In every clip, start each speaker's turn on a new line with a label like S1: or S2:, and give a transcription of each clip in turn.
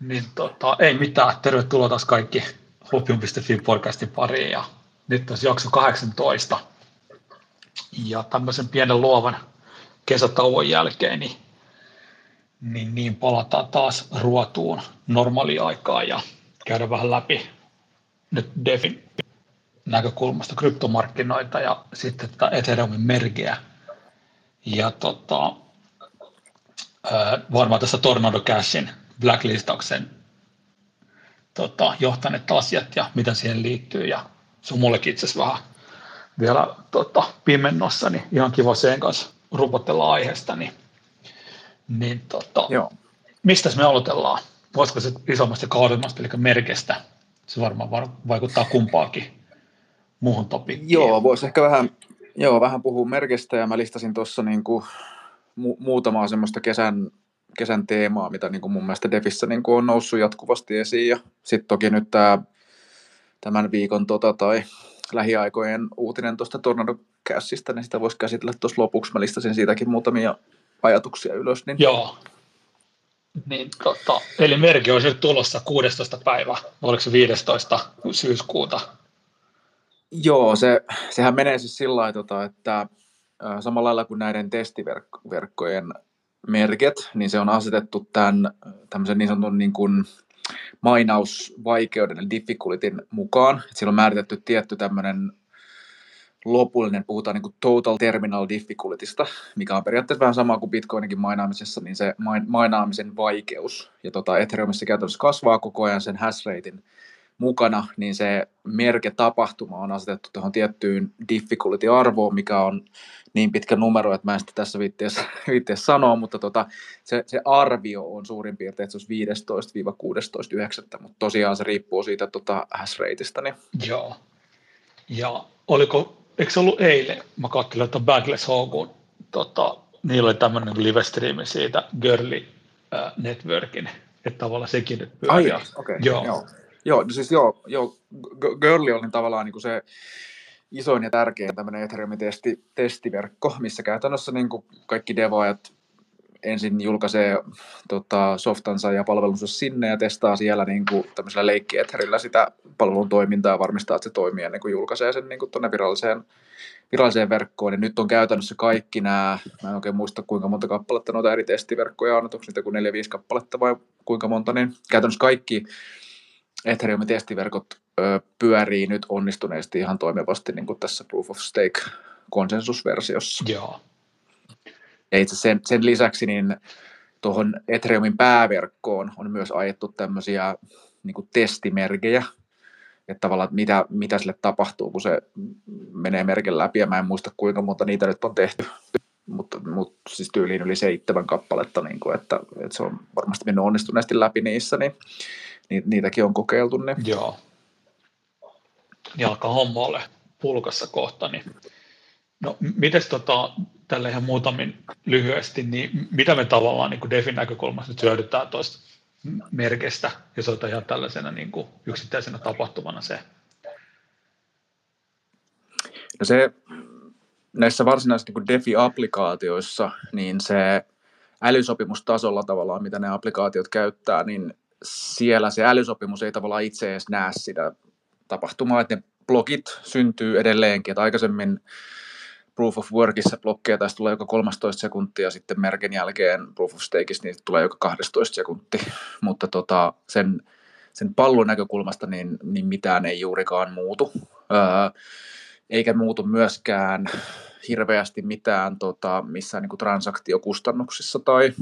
S1: Niin tota, ei mitään. Tervetuloa taas kaikki Hopium.fi podcastin pariin. Ja nyt on jakso 18. Ja tämmöisen pienen luovan kesätauon jälkeen niin, niin, niin palataan taas ruotuun normaaliaikaan ja käydään vähän läpi nyt DeFin näkökulmasta kryptomarkkinoita ja sitten tätä Ethereumin merkeä. Ja tota, varmaan tässä Tornado Cashin blacklistauksen tota, johtaneet asiat ja mitä siihen liittyy. Ja se on mullekin itse asiassa vähän vielä tota, pimennossa, niin ihan kiva sen kanssa rupotella aiheesta. Niin, niin tota, Joo. mistä me aloitellaan? Voisiko se isommasta kaudemmasta, eli merkestä? Se varmaan vaikuttaa kumpaakin muuhun topikkiin.
S2: Joo, voisi ehkä vähän, joo, vähän puhua merkestä ja mä listasin tuossa niin kuin mu- muutamaa semmoista kesän kesän teemaa, mitä niin kuin mun mielestä Defissä niin kuin on noussut jatkuvasti esiin. Ja sitten toki nyt tämä tämän viikon tota, tai lähiaikojen uutinen tuosta Tornado Cashista, niin sitä voisi käsitellä tuossa lopuksi. Mä listasin siitäkin muutamia ajatuksia ylös. Niin...
S1: Joo. Niin, tota, eli merki on tulossa 16. päivä, oliko se 15. syyskuuta?
S2: Joo, se, sehän menee siis sillä lailla, tota, että samalla lailla kuin näiden testiverkkojen merket, niin se on asetettu tämän tämmöisen niin sanotun niin kuin mainausvaikeuden eli difficultyn mukaan. Siellä on määritetty tietty tämmöinen lopullinen, puhutaan niin kuin total terminal difficultysta, mikä on periaatteessa vähän sama kuin Bitcoininkin mainaamisessa, niin se mainaamisen vaikeus. Ja tota, Ethereumissa käytännössä kasvaa koko ajan sen hash ratein mukana, niin se merke-tapahtuma on asetettu tuohon tiettyyn difficulty-arvoon, mikä on niin pitkä numero, että mä en sitä tässä viitteessä sanoa, mutta tota, se, se, arvio on suurin piirtein, että se olisi 15-16.9, mutta tosiaan se riippuu siitä tota hash rateista. Niin.
S1: Joo. Ja oliko, eikö se ollut eilen, mä katselin, että Backless Hawkun, tota, niillä oli tämmöinen live streami siitä Girly äh, Networkin, että tavallaan sekin nyt
S2: pyörii. Ai, okay, joo. joo. Joo, siis joo, joo Girly oli tavallaan niin kuin se isoin ja tärkein tämmöinen Ethereumin testi, testiverkko, missä käytännössä niin kuin kaikki devaajat ensin julkaisee tota, softansa ja palvelunsa sinne ja testaa siellä niin kuin, tämmöisellä leikki sitä palvelun toimintaa ja varmistaa, että se toimii ennen kuin julkaisee sen niin kuin tuonne viralliseen, viralliseen verkkoon. Ja nyt on käytännössä kaikki nämä, mä en oikein muista kuinka monta kappaletta noita eri testiverkkoja on, onko niitä kuin 4-5 kappaletta vai kuinka monta, niin käytännössä kaikki Ethereumin testiverkot ö, pyörii nyt onnistuneesti ihan toimivasti niin kuin tässä Proof of Stake konsensusversiossa.
S1: Joo.
S2: Ja itse sen, sen lisäksi niin tuohon Ethereumin pääverkkoon on myös ajettu tämmöisiä niin kuin testimerkejä, että tavallaan mitä, mitä sille tapahtuu, kun se menee merkin läpi, ja mä en muista kuinka monta niitä nyt on tehty, mutta, mutta siis tyyliin yli seitsemän kappaletta, niin kuin, että, että se on varmasti mennyt onnistuneesti läpi niissä, niin ni, niitäkin on kokeiltu. Ne.
S1: Joo. Ja alkaa homma ole pulkassa kohta. Niin. No, miten tota, tälle ihan muutamin lyhyesti, niin mitä me tavallaan niin kuin DeFin näkökulmasta nyt hyödytään tuosta merkestä, jos otetaan ihan tällaisena niin kuin yksittäisenä tapahtumana se?
S2: No se näissä varsinaisissa niin DeFi-applikaatioissa, niin se älysopimustasolla tavallaan, mitä ne applikaatiot käyttää, niin siellä se älysopimus ei tavallaan itse edes näe sitä tapahtumaa, että ne blogit syntyy edelleenkin, että aikaisemmin Proof of Workissa blokkeja taisi tulee joka 13 sekuntia, sitten merkin jälkeen Proof of Stakeissa niin tulee joka 12 sekuntia, mutta tota, sen, sen pallon näkökulmasta niin, niin mitään ei juurikaan muutu, öö, eikä muutu myöskään hirveästi mitään tota, missään niin transaktiokustannuksissa tai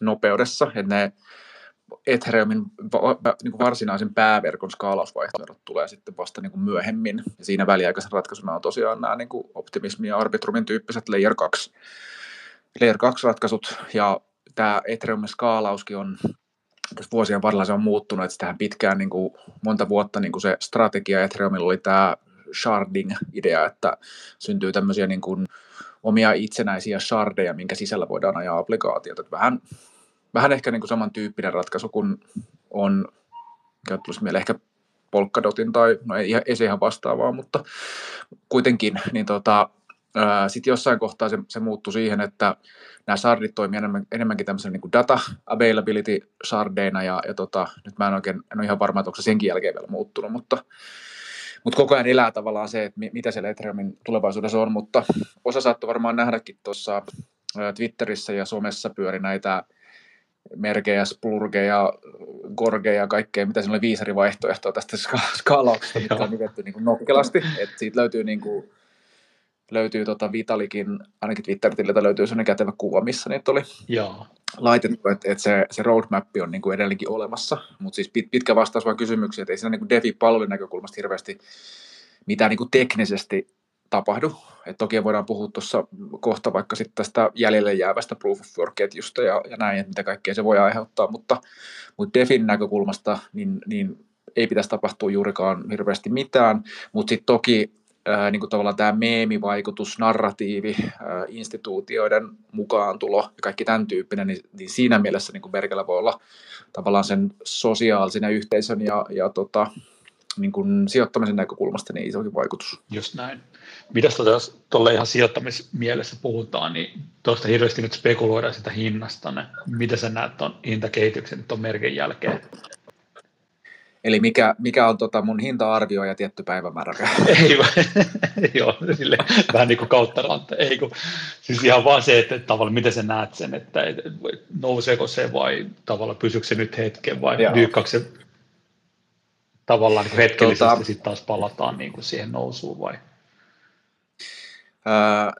S2: nopeudessa, että ne Ethereumin niin kuin varsinaisen pääverkon skaalausvaihtoehdot tulee sitten vasta niin kuin myöhemmin. Ja siinä väliaikaisen ratkaisuna on tosiaan nämä niin kuin Optimismi ja Arbitrumin tyyppiset Layer 2, Layer 2 ratkaisut. Ja tämä Ethereumin skaalauskin on tässä vuosien varrella se on muuttunut, että tähän pitkään niin kuin monta vuotta niin kuin se strategia Ethereumilla oli tämä sharding-idea, että syntyy tämmöisiä niin kuin omia itsenäisiä shardeja, minkä sisällä voidaan ajaa applikaatiota. Vähän vähän ehkä niin kuin samantyyppinen ratkaisu kuin on, käyttäisi meille ehkä Polkadotin tai, no ei, ei se ihan vastaavaa, mutta kuitenkin, niin tota, sitten jossain kohtaa se, se muuttui siihen, että nämä shardit toimii enemmän, enemmänkin tämmöisen niin data availability shardeina, ja, ja tota, nyt mä en oikein en ole ihan varma, että onko se senkin jälkeen vielä muuttunut, mutta, mutta koko ajan elää tavallaan se, että mitä siellä Ethereumin tulevaisuudessa on, mutta osa saattoi varmaan nähdäkin tuossa Twitterissä ja somessa pyöri näitä merkejä, splurgeja, gorgeja, kaikkea, mitä siinä oli viisi eri vaihtoehtoa tästä skaalauksesta, mitä on nimetty niin nokkelasti, että siitä löytyy niin kuin, löytyy tota Vitalikin, ainakin Twitter-tililtä löytyy sellainen kätevä kuva, missä niitä oli Joo. laitettu, että, että se, se roadmap on niin kuin edelleenkin olemassa, mutta siis pit, pitkä vastaus vaan kysymyksiä, että ei siinä niin DeFi-palvelun näkökulmasta hirveästi mitään niin kuin teknisesti tapahdu. Et toki voidaan puhua tuossa kohta vaikka sitten tästä jäljelle jäävästä proof of work-ketjusta ja, ja näin, että mitä kaikkea se voi aiheuttaa, mutta, mutta DeFin näkökulmasta niin, niin ei pitäisi tapahtua juurikaan hirveästi mitään, mutta sitten toki ää, niin kuin tavallaan tämä meemivaikutus, narratiivi, ää, instituutioiden mukaantulo ja kaikki tämän tyyppinen, niin, niin siinä mielessä niin kuin Merkellä voi olla tavallaan sen sosiaalisen yhteisön ja, ja tota, niin kuin sijoittamisen näkökulmasta niin isokin vaikutus.
S1: Just näin. Mitäs tuota, jos tuolle ihan sijoittamismielessä puhutaan, niin tuosta hirveästi nyt spekuloidaan sitä hinnasta. Ne. Mitä sä näet tuon hintakehityksen tuon merkin jälkeen?
S2: Eli mikä, mikä on tota mun hinta-arvio ja tietty päivämäärä?
S1: Ei, joo, sille, vähän niin kuin kautta ranta. Ei, kun, siis ihan vaan se, että, että tavallaan miten sä näet sen, että, että nouseeko se vai tavallaan pysyykö se nyt hetken vai dyykkaako se tavallaan niin hetkellisesti tota, sitten taas palataan niin kuin siihen nousuun vai?
S2: Ää,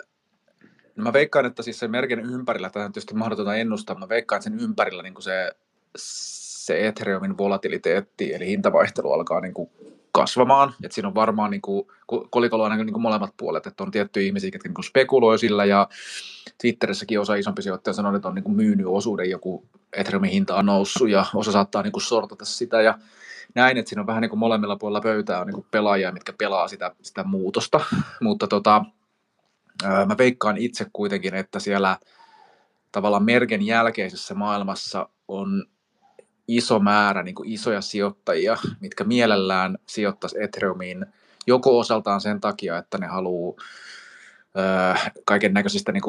S2: mä veikkaan, että siis sen merkin ympärillä, tämä on tietysti mahdotonta ennustaa, mä veikkaan, että sen ympärillä niin kuin se, se Ethereumin volatiliteetti, eli hintavaihtelu alkaa niin kuin kasvamaan, että siinä on varmaan niin kuin, kolikolla on niin kuin molemmat puolet, että on tiettyjä ihmisiä, jotka niin spekuloi sillä, ja Twitterissäkin osa isompi sijoittaja sanoo, että on niin kuin myynyt osuuden, joku Ethereumin hinta on noussut, ja osa saattaa niin kuin sortata sitä, ja näin, että siinä on vähän niin kuin molemmilla puolilla pöytää on niin kuin pelaajia, mitkä pelaa sitä, sitä muutosta, mutta tota, mä veikkaan itse kuitenkin, että siellä tavallaan merken jälkeisessä maailmassa on iso määrä niin kuin isoja sijoittajia, mitkä mielellään sijoittaisi Ethereumiin joko osaltaan sen takia, että ne haluaa kaiken näköisistä niin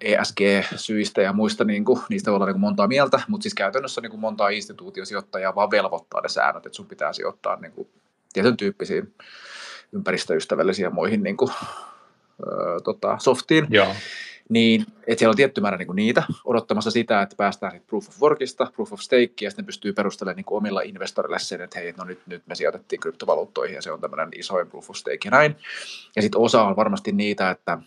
S2: ESG-syistä ja muista, niin kuin, niistä voi olla niin kuin montaa mieltä, mutta siis käytännössä niin kuin montaa instituutiosijoittajaa vaan velvoittaa ne säännöt, että sun pitää sijoittaa niin kuin, tietyn tyyppisiin ympäristöystävällisiin ja muihin niin kuin, ö, tota, softiin. Joo niin että siellä on tietty määrä niin kuin niitä odottamassa sitä, että päästään sit proof of workista, proof of stake, ja sitten pystyy perustelemaan niin kuin omilla investorille sen, että hei, no nyt, nyt me sijoitettiin kryptovaluuttoihin, ja se on tämmöinen isoin proof of stake ja näin. Ja sitten osa on varmasti niitä, että,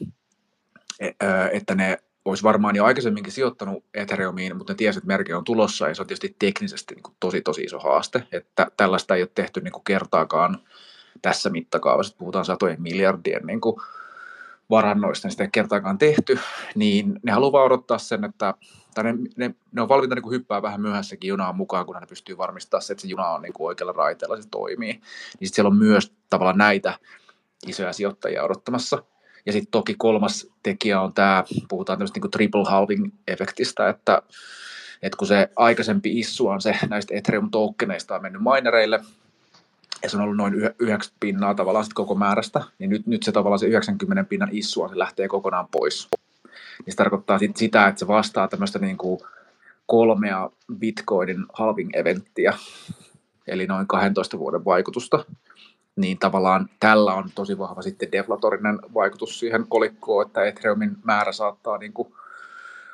S2: e, että ne olisi varmaan jo aikaisemminkin sijoittanut Ethereumiin, mutta ne tiesi, että merke on tulossa, ja se on tietysti teknisesti niin kuin tosi, tosi iso haaste, että tällaista ei ole tehty niin kuin kertaakaan tässä mittakaavassa, puhutaan satojen miljardien niin kuin varannoista, niin sitä ei kertaakaan tehty, niin ne haluaa odottaa sen, että tai ne, ne, ne on valmiita niin hyppää vähän myöhässäkin junaan mukaan, kun ne pystyy varmistamaan se, että se juna on niin kuin oikealla raiteella, se toimii. Niin sitten siellä on myös tavallaan näitä isoja sijoittajia odottamassa. Ja sitten toki kolmas tekijä on tämä, puhutaan tämmöistä niin triple halving-efektistä, että, että kun se aikaisempi issu on se näistä Ethereum-tokeneista on mennyt minereille, ja se on ollut noin 90 pinnaa tavallaan sit koko määrästä, niin nyt, nyt se tavallaan se 90 pinnan issua se lähtee kokonaan pois. Niin se tarkoittaa sit sitä, että se vastaa tämmöistä niin kuin kolmea Bitcoinin halving-eventtiä, eli noin 12 vuoden vaikutusta, niin tavallaan tällä on tosi vahva sitten deflatorinen vaikutus siihen kolikkoon, että Ethereumin määrä saattaa niin kuin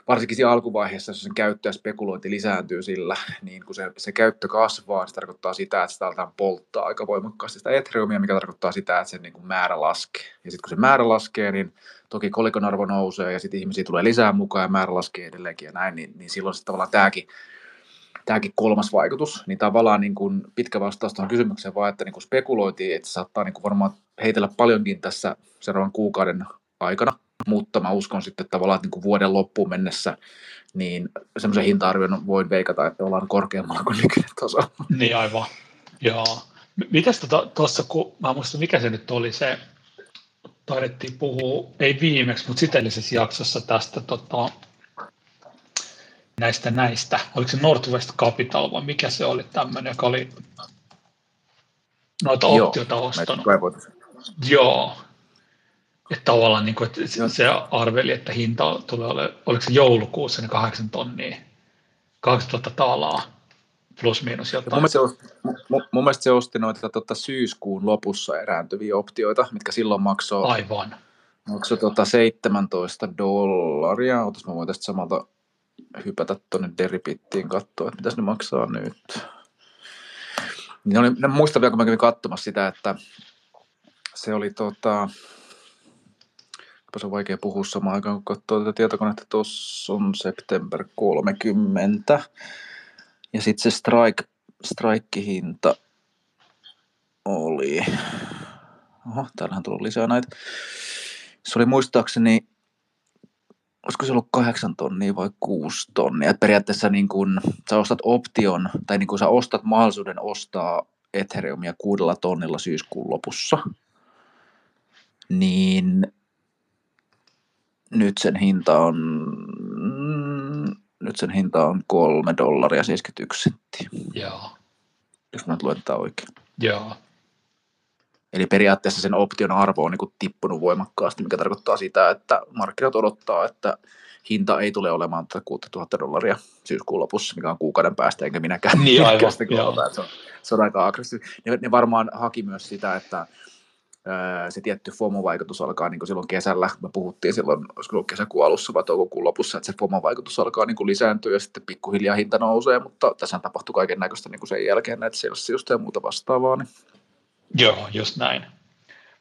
S2: varsinkin siinä alkuvaiheessa, jos sen käyttö ja spekulointi lisääntyy sillä, niin kun se, se käyttö kasvaa, se tarkoittaa sitä, että sitä aletaan polttaa aika voimakkaasti sitä Ethereumia, mikä tarkoittaa sitä, että sen niin kuin määrä laskee. Ja sitten kun se määrä laskee, niin toki kolikon arvo nousee ja sitten ihmisiä tulee lisää mukaan ja määrä laskee edelleenkin ja näin, niin, niin silloin sitten tavallaan tämäkin, tämäkin kolmas vaikutus, niin tavallaan niin kuin pitkä vastaus tuohon kysymykseen vaan, että niin kuin spekuloitiin, että se saattaa niin kuin varmaan heitellä paljonkin tässä seuraavan kuukauden aikana, mutta mä uskon sitten tavallaan, että niin kuin vuoden loppuun mennessä niin semmoisen hinta-arvion voin veikata, että ollaan korkeammalla kuin nykyinen taso.
S1: Niin aivan, joo. Mitäs tuossa, tota, kun mä muistan, mikä se nyt oli se, taidettiin puhua, ei viimeksi, mutta sitellisessä jaksossa tästä tota, näistä näistä, oliko se Northwest Capital vai mikä se oli tämmöinen, joka oli noita optioita ostanut. Joo, Että tavallaan niin kuin, että se arveli, että hinta tulee ole, oliko se joulukuussa ne kahdeksan tonnia, 2000 taalaa plus miinus jotain.
S2: Mun mielestä, se osti, mun, mun mielestä se osti noita tota, syyskuun lopussa erääntyviä optioita, mitkä silloin maksoi,
S1: Aivan.
S2: maksoi tota 17 dollaria. Otas mä voin tästä samalta hypätä tuonne Deripittiin katsoa, että mitä ne maksaa nyt. Niin oli, ne muistan vielä, kun mä kävin katsomassa sitä, että se oli tota, se on vaikea puhua samaan aikaan, kun katsoo tätä tietokonetta. Tuossa on September 30. Ja sitten se strike, strike-hinta oli... Oho, täällähän tullut lisää näitä. Se oli muistaakseni, olisiko se ollut kahdeksan tonnia vai kuusi tonnia. Et periaatteessa niin kun sä ostat option, tai niin kun sä ostat mahdollisuuden ostaa Ethereumia kuudella tonnilla syyskuun lopussa, niin nyt sen hinta on nyt sen hinta on 3 dollaria 71 senttiä.
S1: Joo.
S2: Jos mä nyt luen tätä oikein.
S1: Joo.
S2: Eli periaatteessa sen option arvo on niin tippunut voimakkaasti, mikä tarkoittaa sitä, että markkinat odottaa, että hinta ei tule olemaan 6000 dollaria syyskuun lopussa, mikä on kuukauden päästä, enkä minäkään.
S1: Niin aivan,
S2: se, on, se on aika aggressiivinen. Ne, ne varmaan haki myös sitä, että se tietty FOMO-vaikutus alkaa niin kuin silloin kesällä, me puhuttiin silloin, olisiko kesäkuun alussa vai toukokuun lopussa, että se FOMO-vaikutus alkaa niin kuin lisääntyä ja sitten pikkuhiljaa hinta nousee, mutta tässä tapahtui kaiken näköistä niin sen jälkeen näitä just ja muuta vastaavaa. Niin.
S1: Joo, just näin.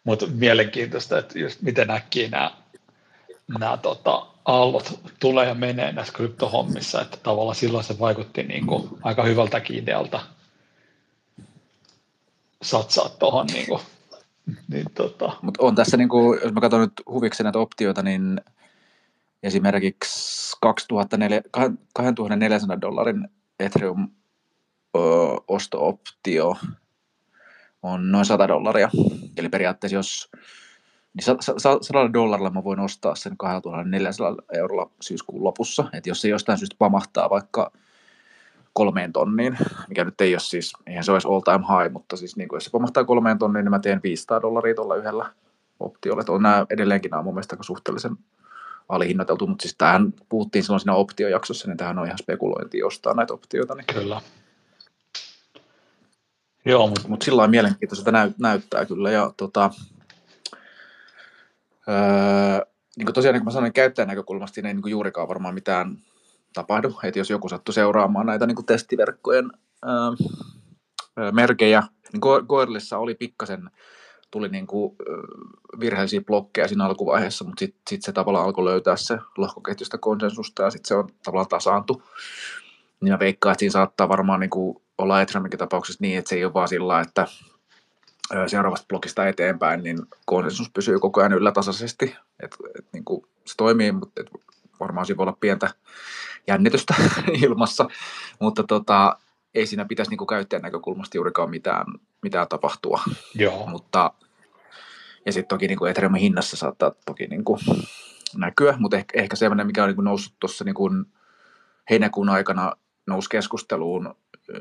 S1: Mutta mielenkiintoista, että just miten näkii nämä, nämä tota, aallot tulee ja menee näissä kryptohommissa, että tavallaan silloin se vaikutti niin kuin aika hyvältäkin idealta satsaa tuohon niin kuin niin, tota.
S2: Mutta on tässä, niin kuin, jos mä katson nyt huviksi näitä optioita, niin esimerkiksi 2004, 2400 dollarin Ethereum osto-optio on noin 100 dollaria. Eli periaatteessa jos niin 100 dollarilla mä voin ostaa sen 2400 eurolla syyskuun lopussa. Että jos se jostain syystä pamahtaa vaikka kolmeen tonniin, mikä nyt ei ole siis, eihän se olisi all time high, mutta siis niin kuin jos se pomahtaa kolmeen tonniin, niin mä teen 500 dollaria tuolla yhdellä optiolla. Että on nämä edelleenkin nämä mun mielestä suhteellisen alihinnoiteltu, mutta siis tähän puhuttiin silloin siinä optiojaksossa, niin tähän on ihan spekulointi ostaa näitä optioita. Niin.
S1: Kyllä. Joo, mutta
S2: mut sillä mielenkiintoista näyt, näyttää kyllä. Ja tota, öö, niin kuin tosiaan, niin kuin mä sanoin, käyttäjän näkökulmasta niin ei niin kuin juurikaan varmaan mitään tapahdu. Että jos joku sattui seuraamaan näitä niin kuin testiverkkojen ää, merkejä, niin Goerlissa oli pikkasen, tuli niin kuin, virheellisiä blokkeja siinä alkuvaiheessa, mutta sitten sit se tavallaan alkoi löytää se lohkoketjusta konsensusta ja sitten se on tavallaan tasaantu. Niin mä veikkaan, että siinä saattaa varmaan niin kuin olla Ethereuminkin tapauksessa niin, että se ei ole vaan sillä, että seuraavasta blokista eteenpäin, niin konsensus pysyy koko ajan yllätasaisesti. Et, et, niin kuin se toimii, mutta et varmaan siinä voi olla pientä jännitystä ilmassa, mutta tota, ei siinä pitäisi niin kuin käyttäjän näkökulmasta juurikaan mitään, mitään tapahtua.
S1: Joo.
S2: Mutta, ja sitten toki niin kuin Ethereumin hinnassa saattaa toki niin kuin näkyä, mutta ehkä, ehkä semmoinen, mikä on niin kuin noussut tuossa niin kuin heinäkuun aikana nousi keskusteluun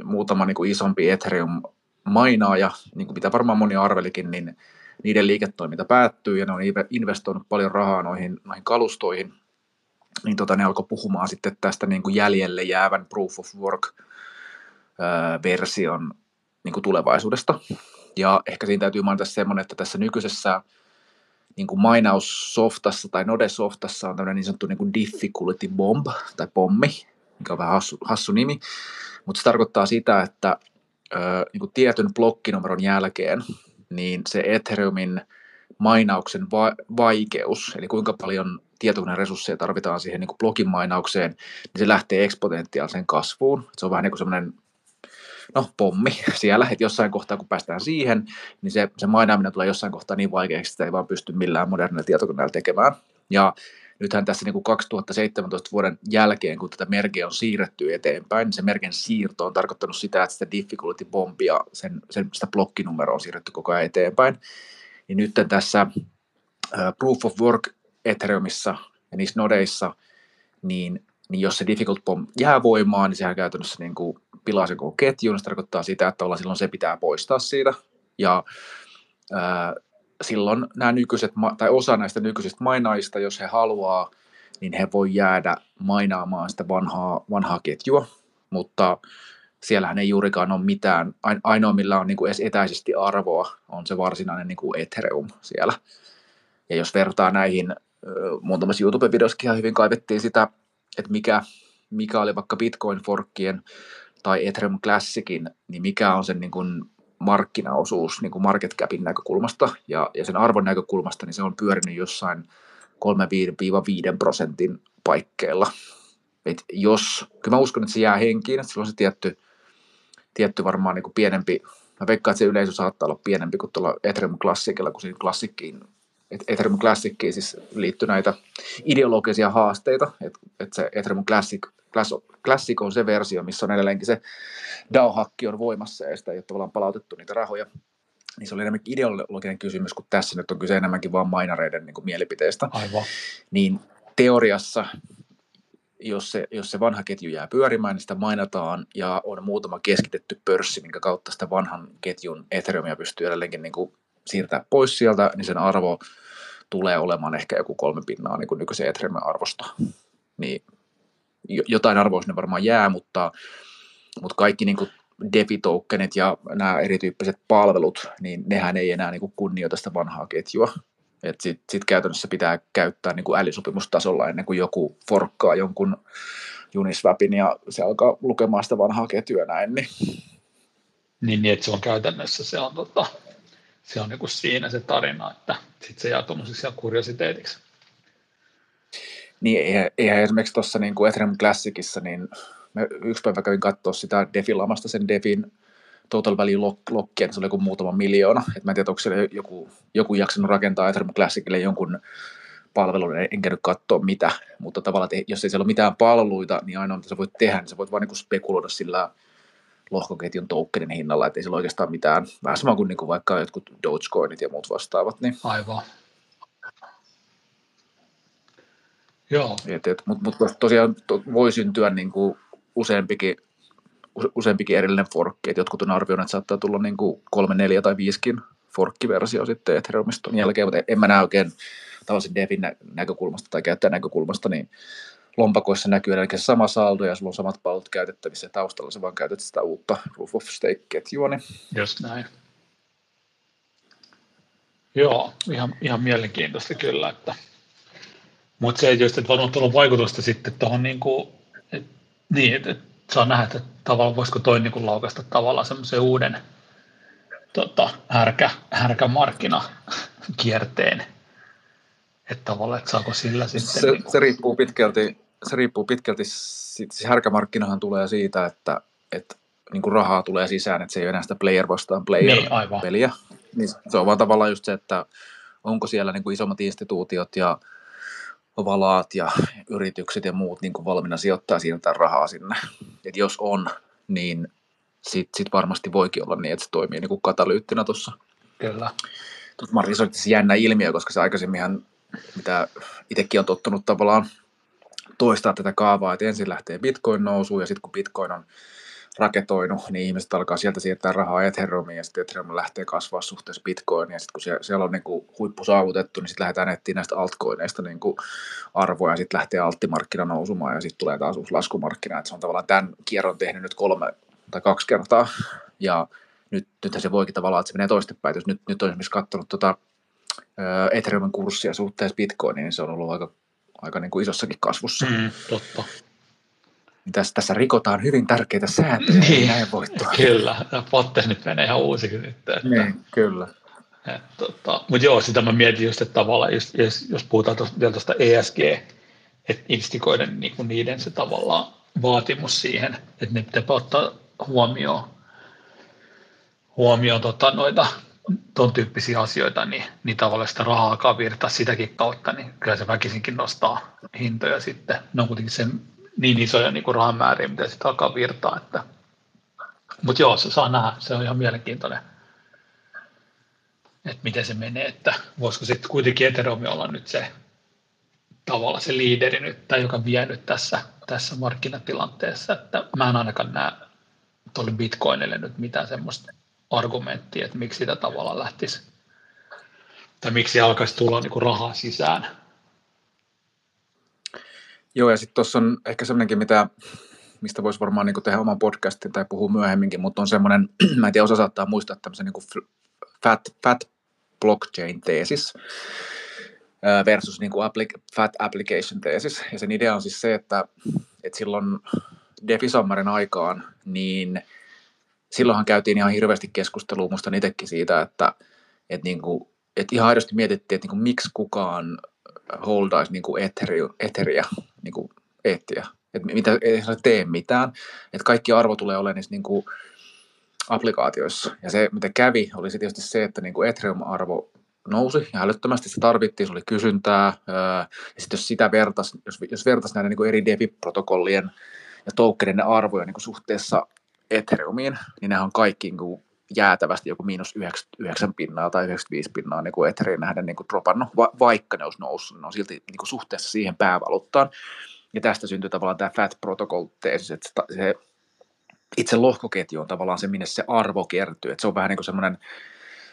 S2: muutama niin kuin isompi Ethereum mainaaja, niin kuin mitä varmaan moni arvelikin, niin niiden liiketoiminta päättyy ja ne on investoinut paljon rahaa noihin, noihin kalustoihin, niin tota, ne alkoi puhumaan sitten tästä niin kuin jäljelle jäävän proof of work version niin kuin tulevaisuudesta. Ja ehkä siinä täytyy mainita semmoinen, että tässä nykyisessä niin kuin mainaussoftassa tai Node-softassa on tämmöinen niin sanottu niin kuin difficulty bomb tai pommi, mikä on vähän hassu, hassu nimi, mutta se tarkoittaa sitä, että ö, niin kuin tietyn blokkinumeron jälkeen niin se Ethereumin mainauksen va- vaikeus, eli kuinka paljon tietokoneresursseja tarvitaan siihen niin kuin blogin mainaukseen, niin se lähtee eksponentiaaliseen kasvuun. Se on vähän niin kuin semmoinen no, pommi siellä, että jossain kohtaa kun päästään siihen, niin se, se mainaaminen tulee jossain kohtaa niin vaikeaksi, että ei vaan pysty millään modernilla tietokoneella tekemään. Ja nythän tässä niin kuin 2017 vuoden jälkeen, kun tätä merkeä on siirretty eteenpäin, niin se merken siirto on tarkoittanut sitä, että sitä difficulty bombia, sen, sen, sitä blokkinumeroa on siirretty koko ajan eteenpäin. Niin nyt tässä uh, proof of work Ethereumissa ja niissä nodeissa, niin, niin jos se difficult bomb jää voimaan, niin sehän käytännössä niin kuin pilaa sen koko ketjun. Se tarkoittaa sitä, että silloin se pitää poistaa siitä. Ja ää, silloin nämä nykyiset, tai osa näistä nykyisistä mainaista, jos he haluaa, niin he voi jäädä mainaamaan sitä vanhaa, vanhaa ketjua, mutta siellähän ei juurikaan ole mitään, ainoa millä on niin kuin edes etäisesti arvoa on se varsinainen niin kuin Ethereum siellä. Ja jos vertaa näihin, muutamassa YouTube-videossakin ihan hyvin kaivettiin sitä, että mikä, mikä oli vaikka Bitcoin-forkkien tai Ethereum Classicin, niin mikä on sen niin kuin markkinaosuus niin kuin market capin näkökulmasta ja, ja sen arvon näkökulmasta, niin se on pyörinyt jossain 3-5 prosentin paikkeilla. Et jos, kyllä mä uskon, että se jää henkiin, että sillä on se tietty, tietty varmaan niin kuin pienempi, mä veikkaan, että se yleisö saattaa olla pienempi kuin tuolla Ethereum Classicilla, kun siinä Classicin Ethereum Classicin siis liittyy näitä ideologisia haasteita, että et se Ethereum Classic, Classic on se versio, missä on edelleenkin se DAO-hakki on voimassa ja sitä ei ole tavallaan palautettu niitä rahoja, niin se oli enemmänkin ideologinen kysymys, kun tässä nyt on kyse enemmänkin vain mainareiden niin mielipiteestä.
S1: Aivan.
S2: Niin teoriassa, jos se, jos se vanha ketju jää pyörimään, niin sitä mainataan ja on muutama keskitetty pörssi, minkä kautta sitä vanhan ketjun Ethereumia pystyy edelleenkin niin kuin siirtää pois sieltä, niin sen arvo tulee olemaan ehkä joku kolme pinnaa niin kuin nykyisen Ethereumin arvosta. Niin jotain arvoa sinne varmaan jää, mutta, mutta kaikki niin kuin ja nämä erityyppiset palvelut, niin nehän ei enää niin kuin kunnioita sitä vanhaa ketjua. Sitten sit käytännössä pitää käyttää niin kuin älysopimustasolla ennen kuin joku forkkaa jonkun Uniswapin ja se alkaa lukemaan sitä vanhaa ketjua näin. Niin,
S1: niin, niin että se on käytännössä se on, tota, se on niin kuin siinä se tarina, että sitten se jää tuommoiseksi kuriositeetiksi.
S2: Niin, eihän, eihän esimerkiksi tuossa niin kuin Ethereum Classicissa, niin mä yksi päivä kävin katsoa sitä Defi-lamasta, sen Defin total value lockia, niin se oli joku muutama miljoona. Et mä en tiedä, onko siellä joku, joku jaksanut rakentaa Ethereum Classicille jonkun palvelun, enkä nyt katsoa mitä, mutta tavallaan, että jos ei siellä ole mitään palveluita, niin ainoa mitä sä voit tehdä, niin sä voit vain niin spekuloida sillä lohkoketjun tokenin hinnalla, että ei sillä oikeastaan mitään, vähän sama kuin, niin kuin vaikka jotkut Dogecoinit ja muut vastaavat. Niin.
S1: Aivan. Joo.
S2: Mutta mut tosiaan to, voi syntyä niin kuin useampikin, useampikin erillinen forkki, että jotkut on arvioinut, että saattaa tulla niin kuin kolme, neljä tai viisikin forkkiversio sitten Ethereumista jälkeen, mutta en mä näe oikein tavallisen devin näkökulmasta tai käyttäjän näkökulmasta, niin lompakoissa näkyy eli sama saldo ja sulla on samat palvelut käytettävissä ja taustalla sä vaan käytät sitä uutta Proof of Stake-ketjua. Niin...
S1: Just näin. Joo, ihan, ihan mielenkiintoista kyllä, että mutta se just, että varmaan tuolla vaikutusta sitten tuohon niin kuin, et, niin, että et saa nähdä, että tavallaan voisiko toi niin kuin laukaista tavallaan semmoisen uuden tota, härkä, härkämarkkina kierteen. Että tavallaan, että saako sillä sitten...
S2: Se, niin kuin... se riippuu pitkälti, se riippuu pitkälti, siis härkämarkkinahan tulee siitä, että, että niin kuin rahaa tulee sisään, että se ei ole enää sitä player vastaan player-peliä. Niin, niin se on vaan tavallaan just se, että onko siellä niin kuin isommat instituutiot ja valaat ja yritykset ja muut niin kuin valmiina sijoittaa siirtää rahaa sinne. Et jos on, niin sitten sit varmasti voikin olla niin, että se toimii niin kuin katalyyttinä tuossa.
S1: Kyllä.
S2: Tuossa Marisoitti se jännä ilmiö, koska se aikaisemminhan, mitä itsekin on tottunut tavallaan toistaa tätä kaavaa, että ensin lähtee bitcoin nousuun ja sitten kun bitcoin on raketoinut, niin ihmiset alkaa sieltä siirtää rahaa Ethereumiin ja sitten Ethereum lähtee kasvaa suhteessa Bitcoiniin. Ja sitten kun siellä on niin kuin huippu saavutettu, niin sitten lähdetään etsiä näistä altcoineista niin kuin arvoja ja sitten lähtee alttimarkkina nousumaan ja sitten tulee taas uusi laskumarkkina, että se on tavallaan tämän kierron tehnyt nyt kolme tai kaksi kertaa. Ja nyt, nythän se voikin tavallaan, että se menee toistepäin, jos nyt, nyt on esimerkiksi katsonut tota, Ethereumin kurssia suhteessa Bitcoiniin, niin se on ollut aika, aika niin kuin isossakin kasvussa.
S1: Mm, totta
S2: niin tässä, tässä rikotaan hyvin tärkeitä sääntöjä, niin, näin voi
S1: Kyllä, Potter nyt menee ihan uusiksi nyt. Että,
S2: niin, kyllä.
S1: tota, mutta joo, sitä mä mietin just, että tavallaan, jos, jos, jos puhutaan vielä tuosta ESG, että instikoiden niin kuin niiden se tavallaan vaatimus siihen, että ne pitää ottaa huomioon, huomioon tota, noita ton tyyppisiä asioita, niin, niin tavallaan sitä rahaa alkaa virtaa sitäkin kautta, niin kyllä se väkisinkin nostaa hintoja sitten. Ne on kuitenkin sen niin isoja niin kuin rahamääriä, mitä sitten alkaa virtaa. Että. Mutta joo, se saa nähdä, se on ihan mielenkiintoinen, että miten se menee, että voisiko sitten kuitenkin Ethereum olla nyt se tavalla se liideri nyt, tai joka vie nyt tässä, tässä markkinatilanteessa, että mä en ainakaan näe tuolle Bitcoinille nyt mitään semmoista argumenttia, että miksi sitä tavalla lähtisi, tai miksi alkaisi tulla niin kuin rahaa sisään.
S2: Joo, ja sitten tuossa on ehkä semmoinenkin, mitä, mistä voisi varmaan niin tehdä oman podcastin tai puhua myöhemminkin, mutta on semmoinen, mä en tiedä, osa saattaa muistaa tämmöisen niin fat, fat blockchain-teesis versus niin kuin applic- fat application-teesis. Ja sen idea on siis se, että, että silloin Defisammarin aikaan, niin silloinhan käytiin ihan hirveästi keskustelua, musta itsekin siitä, että, että, niin kuin, että ihan aidosti mietittiin, että niin kuin, miksi kukaan holdaisi niin kuin etheria niin kuin eettiä. Että mitä, ei se tee mitään. Että kaikki arvo tulee olemaan niissä niin kuin applikaatioissa. Ja se, mitä kävi, oli se tietysti se, että niin kuin Ethereum-arvo nousi ja älyttömästi se tarvittiin, se oli kysyntää. Ja sitten jos sitä vertaisi, jos, jos vertaisi näiden niin kuin eri DeFi-protokollien ja tokenien arvoja niin kuin suhteessa Ethereumiin, niin nehän on kaikki niin kuin jäätävästi joku miinus 99 pinnaa tai 95 pinnaa niin kuin Ethereum nähden niin kuin dropannut, va- vaikka ne olisi noussut, ne on silti niin kuin suhteessa siihen päävaluuttaan. Ja tästä syntyy tavallaan tämä FAT protocol teesis, että se itse lohkoketju on tavallaan se, minne se arvo kertyy. Että se on vähän niin kuin semmoinen,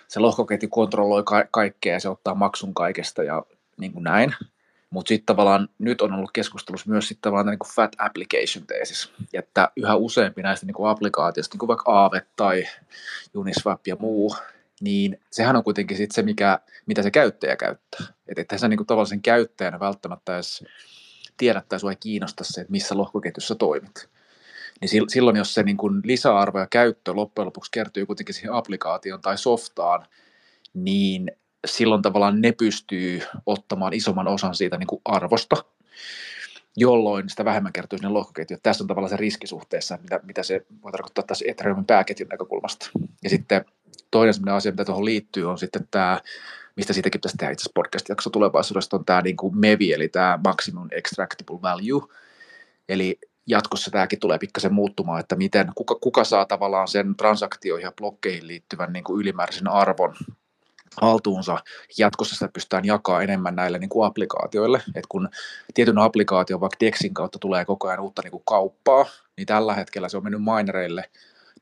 S2: se lohkoketju kontrolloi ka- kaikkea ja se ottaa maksun kaikesta ja niin kuin näin. Mutta sitten tavallaan nyt on ollut keskustelussa myös sitten tavallaan niin kuin fat application teesis, että yhä useampi näistä niin kuin applikaatioista, niin kuin vaikka Aave tai Uniswap ja muu, niin sehän on kuitenkin sit se, mikä, mitä se käyttäjä käyttää. Että et sä niin kuin tavallisen käyttäjänä välttämättä edes tiedä tai sua ei kiinnosta se, että missä lohkoketjussa toimit. Niin silloin, jos se niin kuin lisäarvo ja käyttö loppujen lopuksi kertyy kuitenkin siihen applikaatioon tai softaan, niin silloin tavallaan ne pystyy ottamaan isomman osan siitä niin kuin arvosta, jolloin sitä vähemmän kertyy sinne lohkoketjuun. Tässä on tavallaan se riskisuhteessa, mitä, mitä se voi tarkoittaa tässä Ethereumin pääketjun näkökulmasta. Ja sitten toinen sellainen asia, mitä tuohon liittyy, on sitten tämä, mistä siitäkin pitäisi tehdä itse podcast-jakso tulevaisuudesta, on tämä niin kuin MEVI, eli tämä Maximum Extractable Value. Eli jatkossa tämäkin tulee pikkasen muuttumaan, että miten, kuka, kuka saa tavallaan sen transaktioihin ja blokkeihin liittyvän niin kuin ylimääräisen arvon haltuunsa. Jatkossa sitä pystytään jakaa enemmän näille niin kuin applikaatioille. Et kun tietyn applikaation vaikka Dexin kautta tulee koko ajan uutta niin kuin kauppaa, niin tällä hetkellä se on mennyt minereille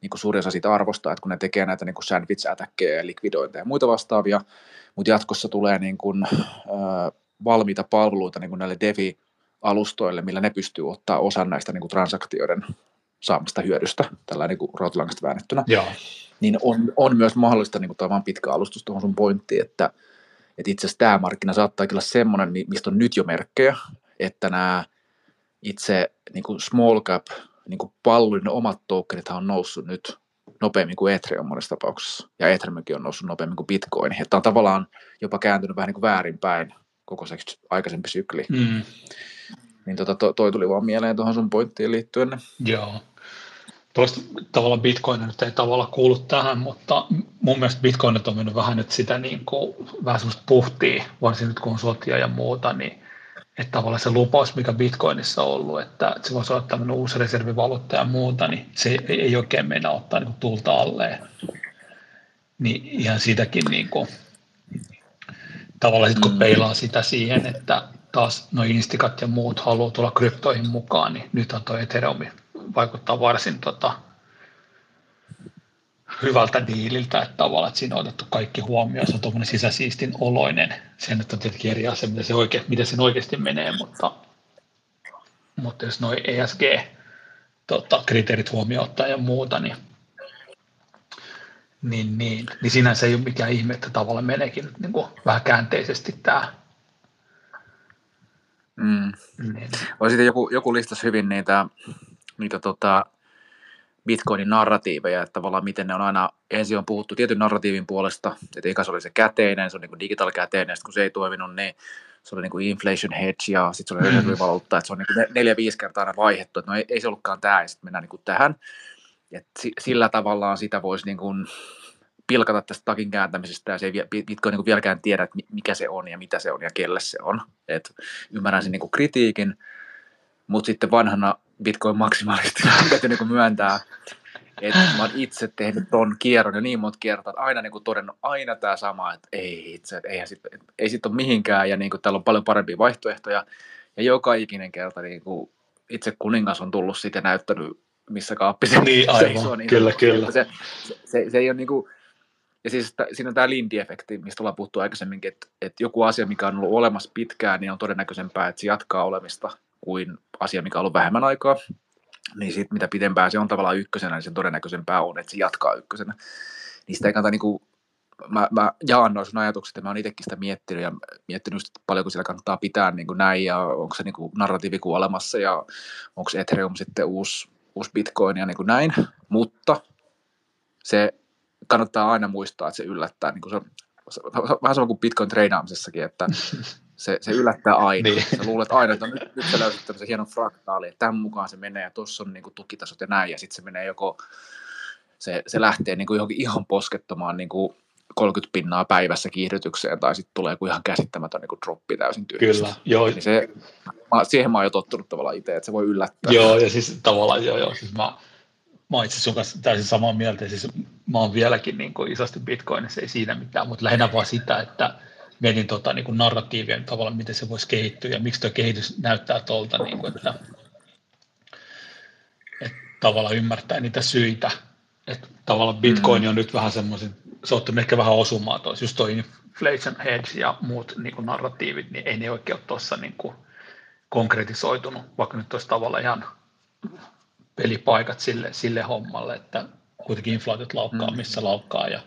S2: niin kuin suurin osa siitä arvosta, että kun ne tekee näitä niin kuin sandwich attackeja likvidointeja ja muita vastaavia, mutta jatkossa tulee niin kuin, äh, valmiita palveluita niin kuin näille DeFi alustoille, millä ne pystyy ottaa osan näistä niin kuin transaktioiden saamasta hyödystä, tällä niin kuin rautalangasta väännettynä. Joo niin on, on myös mahdollista, niin kuin tämä on pitkä alustus tuohon sun pointtiin, että, että itse asiassa tämä markkina saattaa olla semmoinen, mistä on nyt jo merkkejä, että nämä itse niin kuin small cap niin kuin pallon omat tokenit on noussut nyt nopeammin kuin Ethereum monessa tapauksessa, ja Ethereumkin on noussut nopeammin kuin Bitcoin. Että on tavallaan jopa kääntynyt vähän niin kuin väärinpäin koko se aikaisempi sykli. Mm. Niin tota, toi, toi tuli vaan mieleen tuohon sun pointtiin liittyen.
S1: Joo. Tuosta tavallaan Bitcoin nyt ei tavallaan kuulu tähän, mutta mun mielestä Bitcoin on mennyt vähän nyt sitä niin kuin, vähän semmoista puhtia, varsinkin nyt kun on sotia ja muuta, niin että tavallaan se lupaus, mikä Bitcoinissa on ollut, että se voisi olla tämmöinen uusi reservivaluutta ja muuta, niin se ei oikein mennä ottaa niin kuin tulta alleen. Niin ihan siitäkin niin kuin, tavallaan sit kun mm. peilaa sitä siihen, että taas noin instikat ja muut haluaa tulla kryptoihin mukaan, niin nythän tuo Ethereum vaikuttaa varsin tota, hyvältä diililtä, että tavallaan, että siinä on otettu kaikki huomioon, se on tuommoinen sisäsiistin oloinen. Se nyt on tietenkin eri asia, miten, se oike, miten sen oikeasti menee, mutta, mutta jos noin ESG-kriteerit tota, huomioon ottaa ja muuta, niin, niin, niin, niin sinänsä ei ole mikään ihme, että tavallaan meneekin niin kuin vähän käänteisesti tämä.
S2: Mm. Niin. Sitten joku, joku listasi hyvin niitä niitä tota, Bitcoinin narratiiveja, että tavallaan miten ne on aina, ensin on puhuttu tietyn narratiivin puolesta, että eikä se oli se käteinen, se on niin digital käteinen, ja sitten kun se ei toiminut, niin se oli niin kuin inflation hedge ja sitten se oli reservivaluutta, että se on niin kuin neljä-viisi kertaa aina vaihdettu, että no ei, ei se ollutkaan tämä, ja sitten mennään niin kuin tähän. Et sillä tavallaan sitä voisi niin kuin pilkata tästä takin kääntämisestä, ja se ei Bitcoin niin vieläkään tiedä, että mikä se on ja mitä se on ja kelle se on. Et ymmärrän sen niin kuin kritiikin, mutta sitten vanhana Bitcoin-maksimalisti täytyy niin myöntää, että mä oon itse tehnyt ton kierron ja niin monta kertaa, että aina niin kuin todennut aina tämä sama, että ei itse, että eihän sit, ei sit ole mihinkään ja niin kuin täällä on paljon parempia vaihtoehtoja ja joka ikinen kerta niin kuin itse kuningas on tullut sitten näyttänyt, missä kaappi se
S1: niin, aivan, seisoo. Niin kyllä, se, kyllä.
S2: Se, se, se, se, ei ole niin kuin, ja siis että siinä on tämä Lindy-efekti, mistä ollaan puhuttu aikaisemminkin, että, että joku asia, mikä on ollut olemassa pitkään, niin on todennäköisempää, että se jatkaa olemista kuin asia, mikä on ollut vähemmän aikaa. Niin sitten mitä pitempään se on tavallaan ykkösenä, niin sen todennäköisempää on, että se jatkaa ykkösenä. Niin sitä ei kannata niinku mä, mä jaan noin sun ajatukset ja mä oon itsekin sitä miettinyt ja miettinyt just, paljonko siellä kannattaa pitää niin kuin näin ja onko se niin kuin narratiivi kuin olemassa ja onko Ethereum sitten uusi, uusi Bitcoin ja niin kuin näin, mutta se kannattaa aina muistaa, että se yllättää, niin kuin se, se, vähän sama kuin Bitcoin treidaamisessakin, että se, se yllättää aina. niin. Sä luulet aina, että nyt, nyt sä löysit tämmöisen hienon fraktaali, että tämän mukaan se menee ja tuossa on niin kuin tukitasot ja näin ja sitten se menee joko se, se lähtee niin kuin johonkin ihan poskettomaan niin kuin 30 pinnaa päivässä kiihdytykseen, tai sitten tulee joku ihan käsittämätön niin kuin droppi täysin tyhjästä. Kyllä, joo. Niin se, mä, siihen mä oon jo tottunut tavallaan itse, että se voi yllättää.
S1: Joo, ja siis tavallaan joo, joo. Siis mä, mä itse sun kanssa täysin samaa mieltä, ja siis mä oon vieläkin niin kuin isosti Bitcoinissa, ei siinä mitään, mutta lähinnä vaan sitä, että mietin tota, niin kuin narratiivia tavallaan, miten se voisi kehittyä, ja miksi tuo kehitys näyttää tuolta, niin kuin, että, että tavallaan ymmärtää niitä syitä, että tavallaan Bitcoin mm. on nyt vähän semmoisen se on ehkä vähän osumaan tuossa, just tuo inflation hedge ja muut niin kuin narratiivit, niin ei ne oikein ole tuossa niin kuin konkretisoitunut, vaikka nyt olisi tavallaan ihan pelipaikat sille, sille hommalle, että kuitenkin inflaatiot laukkaa, mm. missä laukkaa ja,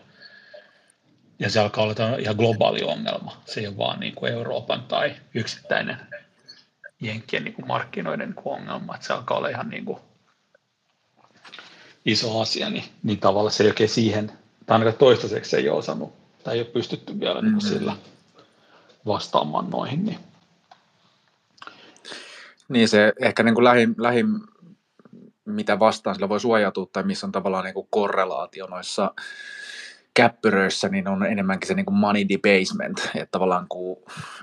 S1: ja se alkaa olla ihan globaali ongelma. Se ei ole vaan niin kuin Euroopan tai yksittäinen jenkkien niin kuin markkinoiden niin kuin ongelma, että se alkaa olla ihan niin kuin iso asia, niin, niin tavallaan se ei oikein siihen tai ainakaan toistaiseksi ei ole osannut, tai ei ole pystytty vielä niin mm-hmm. sillä vastaamaan noihin. Niin,
S2: niin se ehkä niin kuin lähin, lähin, mitä vastaan sillä voi suojautua, tai missä on tavallaan niin kuin korrelaatio noissa käppyröissä, niin on enemmänkin se niin kuin money debasement, että tavallaan kun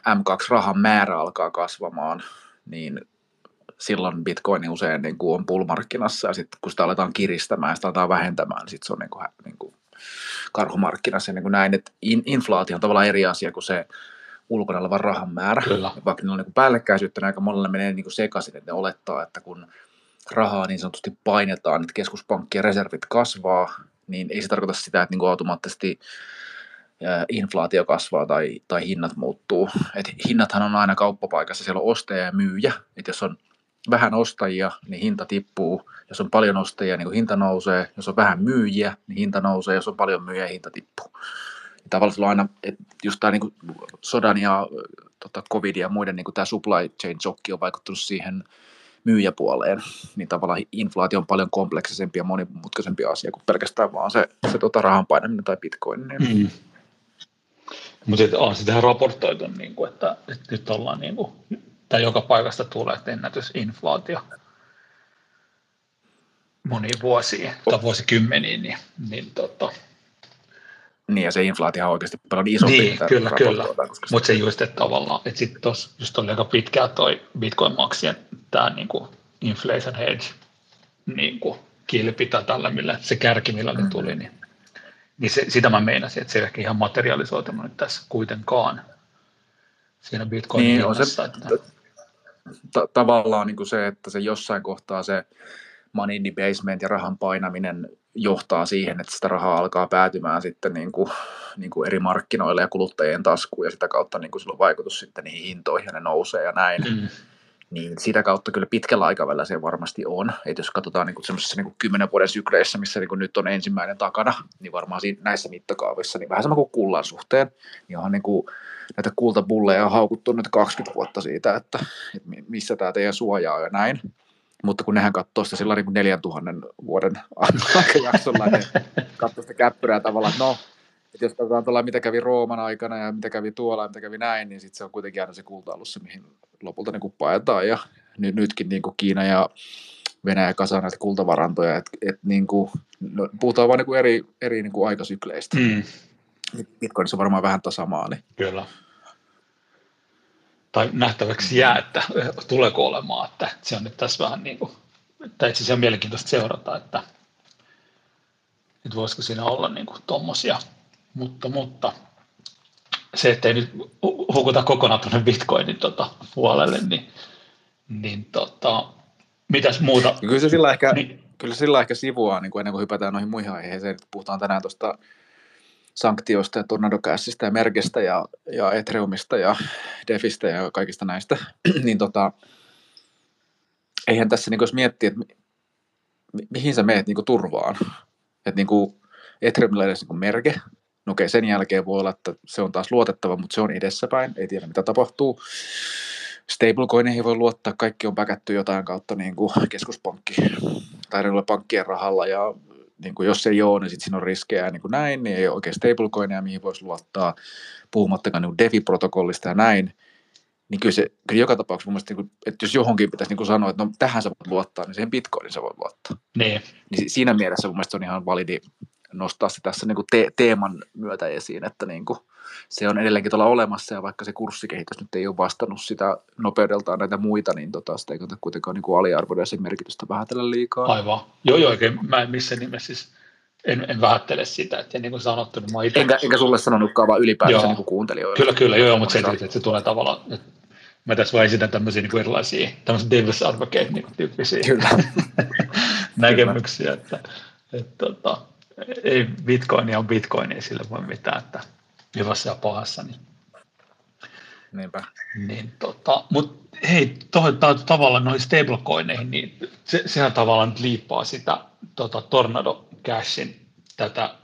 S2: M2-rahan määrä alkaa kasvamaan, niin silloin bitcoin usein niin kuin on pullmarkkinassa, ja sitten kun sitä aletaan kiristämään ja sitä aletaan vähentämään, niin sitten se on niin kuin, niin kuin karhumarkkinassa niin kuin näin, että in, inflaatio on tavallaan eri asia kuin se ulkona oleva rahan määrä. Kyllä. Vaikka ne on niin päällekkäisyyttä, niin aika monelle menee niin kuin sekaisin, että ne olettaa, että kun rahaa niin sanotusti painetaan, että keskuspankkien reservit kasvaa, niin ei se tarkoita sitä, että niin kuin automaattisesti inflaatio kasvaa tai, tai hinnat muuttuu. Et hinnathan on aina kauppapaikassa, siellä on ostaja ja myyjä. Et jos on vähän ostajia, niin hinta tippuu. Jos on paljon ostajia, niin hinta nousee. Jos on vähän myyjiä, niin hinta nousee. Jos on paljon myyjiä, hinta tippuu. Ja tavallaan aina, että just tämä niin sodan ja tota, covid ja muiden niin tämä supply chain shokki on vaikuttanut siihen myyjäpuoleen, niin tavallaan inflaatio on paljon kompleksisempi ja monimutkaisempi asia kuin pelkästään vaan se, se tota, rahan painaminen tai bitcoin. Niin. Mm.
S1: Mutta on sitähän raportoitu, niin kuin, että, että nyt ollaan niin kuin, tai joka paikasta tulee ennätysinflaatio moniin vuosiin tai vuosikymmeniin, niin, niin tota,
S2: niin, ja se inflaatio on oikeasti paljon isompi.
S1: Niin, kyllä, kyllä. Mutta se just, että tavallaan, että sitten tuossa just oli aika pitkään toi Bitcoin-maksien tämä niinku inflation hedge niinku kilpi tai tällä, millä se kärki, millä ne tuli, niin, niin se, sitä mä meinasin, että se ei ehkä ihan materialisoitunut nyt tässä kuitenkaan siinä Bitcoin niin, on se, että
S2: ta- tavallaan niin kuin se, että se jossain kohtaa se money debasement ja rahan painaminen johtaa siihen, että sitä rahaa alkaa päätymään sitten niin kuin, niin kuin eri markkinoille ja kuluttajien taskuun ja sitä kautta niin kuin sillä on vaikutus sitten niihin hintoihin ja ne nousee ja näin. Mm. Niin sitä kautta kyllä pitkällä aikavälillä se varmasti on. Että jos katsotaan niin kuin semmoisessa niin kymmenen vuoden sykleissä, missä niin kuin nyt on ensimmäinen takana, niin varmaan siinä, näissä mittakaavissa, niin vähän sama kuin kullan suhteen, niin onhan niin kuin näitä kultabulleja on haukuttu nyt 20 vuotta siitä, että, että missä tämä teidän suojaa ja näin. Mutta kun nehän katsoo sitä sillä niin 4000 vuoden aikajaksolla, niin katsoo sitä käppyrää tavallaan, että no, että jos katsotaan tuolla, mitä kävi Rooman aikana ja mitä kävi tuolla ja mitä kävi näin, niin sitten se on kuitenkin aina se kulta se, mihin lopulta niin paetaan. Ja nyt, nytkin niin kuin Kiina ja Venäjä kasaa näitä kultavarantoja, että et, niin kuin, no, puhutaan vain niin eri, eri niin kuin aikasykleistä. Mm. Bitcoinissa on varmaan vähän tasamaa. Niin.
S1: Kyllä. Tai nähtäväksi jää, että tuleeko olemaan, että se on nyt tässä vähän niin kuin, että itse asiassa on mielenkiintoista seurata, että, että voisiko siinä olla niin kuin tommosia, mutta, mutta se, ettei nyt hukuta kokonaan tuonne Bitcoinin tota, puolelle, niin, niin tota, mitäs muuta?
S2: Kyllä se sillä ehkä, niin, kyllä sillä ehkä sivuaa, niin kuin ennen kuin hypätään noihin muihin aiheisiin, että puhutaan tänään tuosta sanktioista ja Tornado Cashista ja Merkestä ja, ja Ethereumista ja Defistä ja kaikista näistä, niin tota, eihän tässä, niin jos miettii, että mi, mihin sä meet niin turvaan, että niin Ethereumilla edes niin merke, no okei, sen jälkeen voi olla, että se on taas luotettava, mutta se on edessäpäin, ei tiedä mitä tapahtuu. Stablecoineihin voi luottaa, kaikki on päkätty jotain kautta niin kuin keskuspankki tai pankkien rahalla ja niin kuin jos ei ole, niin sitten siinä on riskejä niin kuin näin, niin ei ole oikein stablecoineja, mihin voisi luottaa, puhumattakaan niin DeFi-protokollista ja näin, niin kyllä, se, kyllä joka tapauksessa mun mielestä, niin kuin, että jos johonkin pitäisi niin kuin sanoa, että no tähän sä voit luottaa, niin siihen Bitcoinin sä voit luottaa.
S1: Niin.
S2: niin siinä mielessä mun mielestä on ihan validi nostaa se tässä niin kuin te- teeman myötä esiin, että niin kuin se on edelleenkin tuolla olemassa ja vaikka se kurssikehitys nyt ei ole vastannut sitä nopeudeltaan näitä muita, niin tota, sitä ei kannata kuitenkaan niin kuin aliarvoida sen merkitystä vähätellä liikaa.
S1: Aivan. Joo, joo, oikein. Mä en missään nimessä siis en, en vähättele sitä, että niin kuin sanottu, niin mä itse...
S2: Enkä, enkä sulle sanonutkaan, vaan ylipäätään niin kuuntelijoille.
S1: Kyllä, kyllä, joo, joo mutta se, että se tulee tavallaan, että mä tässä vaan esitän tämmöisiä niin kuin erilaisia, tämmöisiä Davis Advocate niin tyyppisiä
S2: kyllä.
S1: näkemyksiä, että, että, että, tota, ei Bitcoin on Bitcoin, ei sille voi mitään, että hyvässä ja pahassa. Niin,
S2: Niinpä.
S1: Niin, tota, Mutta hei, tuohon tavallaan noihin stablecoineihin, niin se, sehän tavallaan nyt liippaa sitä tota, Tornado Cashin tätä,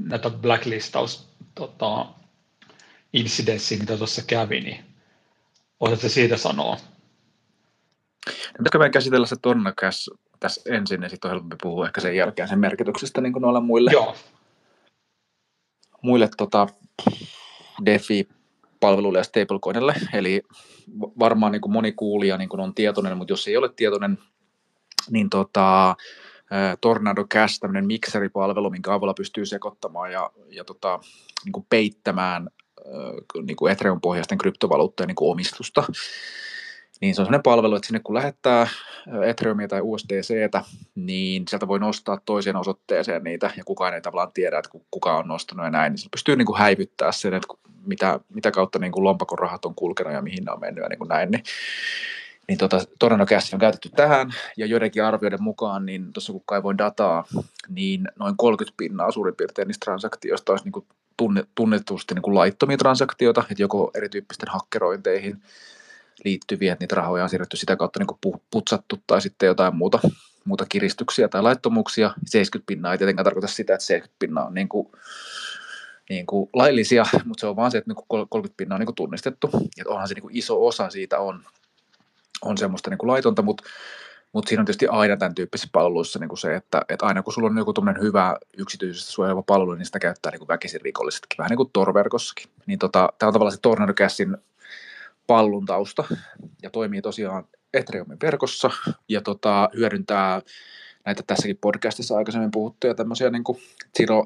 S1: näitä blacklistaus tota, incidenssiä, mitä tuossa kävi, niin osaatko siitä sanoa?
S2: Pitäisikö meidän käsitellä se Tornado Cash tässä ensin, ja sitten on helpompi puhua ehkä sen jälkeen sen merkityksestä niin kuin noille muille,
S1: Joo.
S2: muille tota, DeFi-palveluille ja stablecoinille. Eli varmaan niin kuin moni kuulija niin kuin on tietoinen, mutta jos ei ole tietoinen, niin tota, Tornado Cash, tämmöinen mikseripalvelu, minkä avulla pystyy sekoittamaan ja, ja tota, niin kuin peittämään niin kuin Ethereum-pohjaisten kryptovaluuttojen niin kuin omistusta niin se on sellainen palvelu, että sinne kun lähettää Ethereumia tai USDCtä, niin sieltä voi nostaa toiseen osoitteeseen niitä, ja kukaan ei tavallaan tiedä, että kuka on nostanut ja näin, niin se pystyy niin kuin häivyttää sen, että mitä, mitä kautta niin kuin lompakon rahat on kulkenut ja mihin ne on mennyt ja niin kuin näin, niin niin tota, Cash on käytetty tähän, ja joidenkin arvioiden mukaan, niin tuossa kun kaivoin dataa, niin noin 30 pinnaa suurin piirtein niistä transaktioista olisi niin kuin tunnetusti niin kuin laittomia transaktioita, että joko erityyppisten hakkerointeihin liittyviä, että niitä rahoja on siirretty sitä kautta niin putsattu tai sitten jotain muuta, muuta kiristyksiä tai laittomuuksia. 70 pinnaa ei tietenkään tarkoita sitä, että 70 pinnaa on niin kuin, niin kuin laillisia, mutta se on vaan se, että 30 niin pinnaa on niin tunnistettu. Ja onhan se niin kuin iso osa siitä on, on semmoista niin kuin laitonta, mutta mutta siinä on tietysti aina tämän tyyppisissä palveluissa niin kuin se, että, että aina kun sulla on joku hyvä yksityisesti suojeleva palvelu, niin sitä käyttää niin kuin väkisin rikollisetkin, vähän niin kuin Tor-verkossakin. Niin tota, tämä on tavallaan se Tornado pallun tausta ja toimii tosiaan Ethereumin verkossa ja tota, hyödyntää näitä tässäkin podcastissa aikaisemmin puhuttuja tämmöisiä niin zero,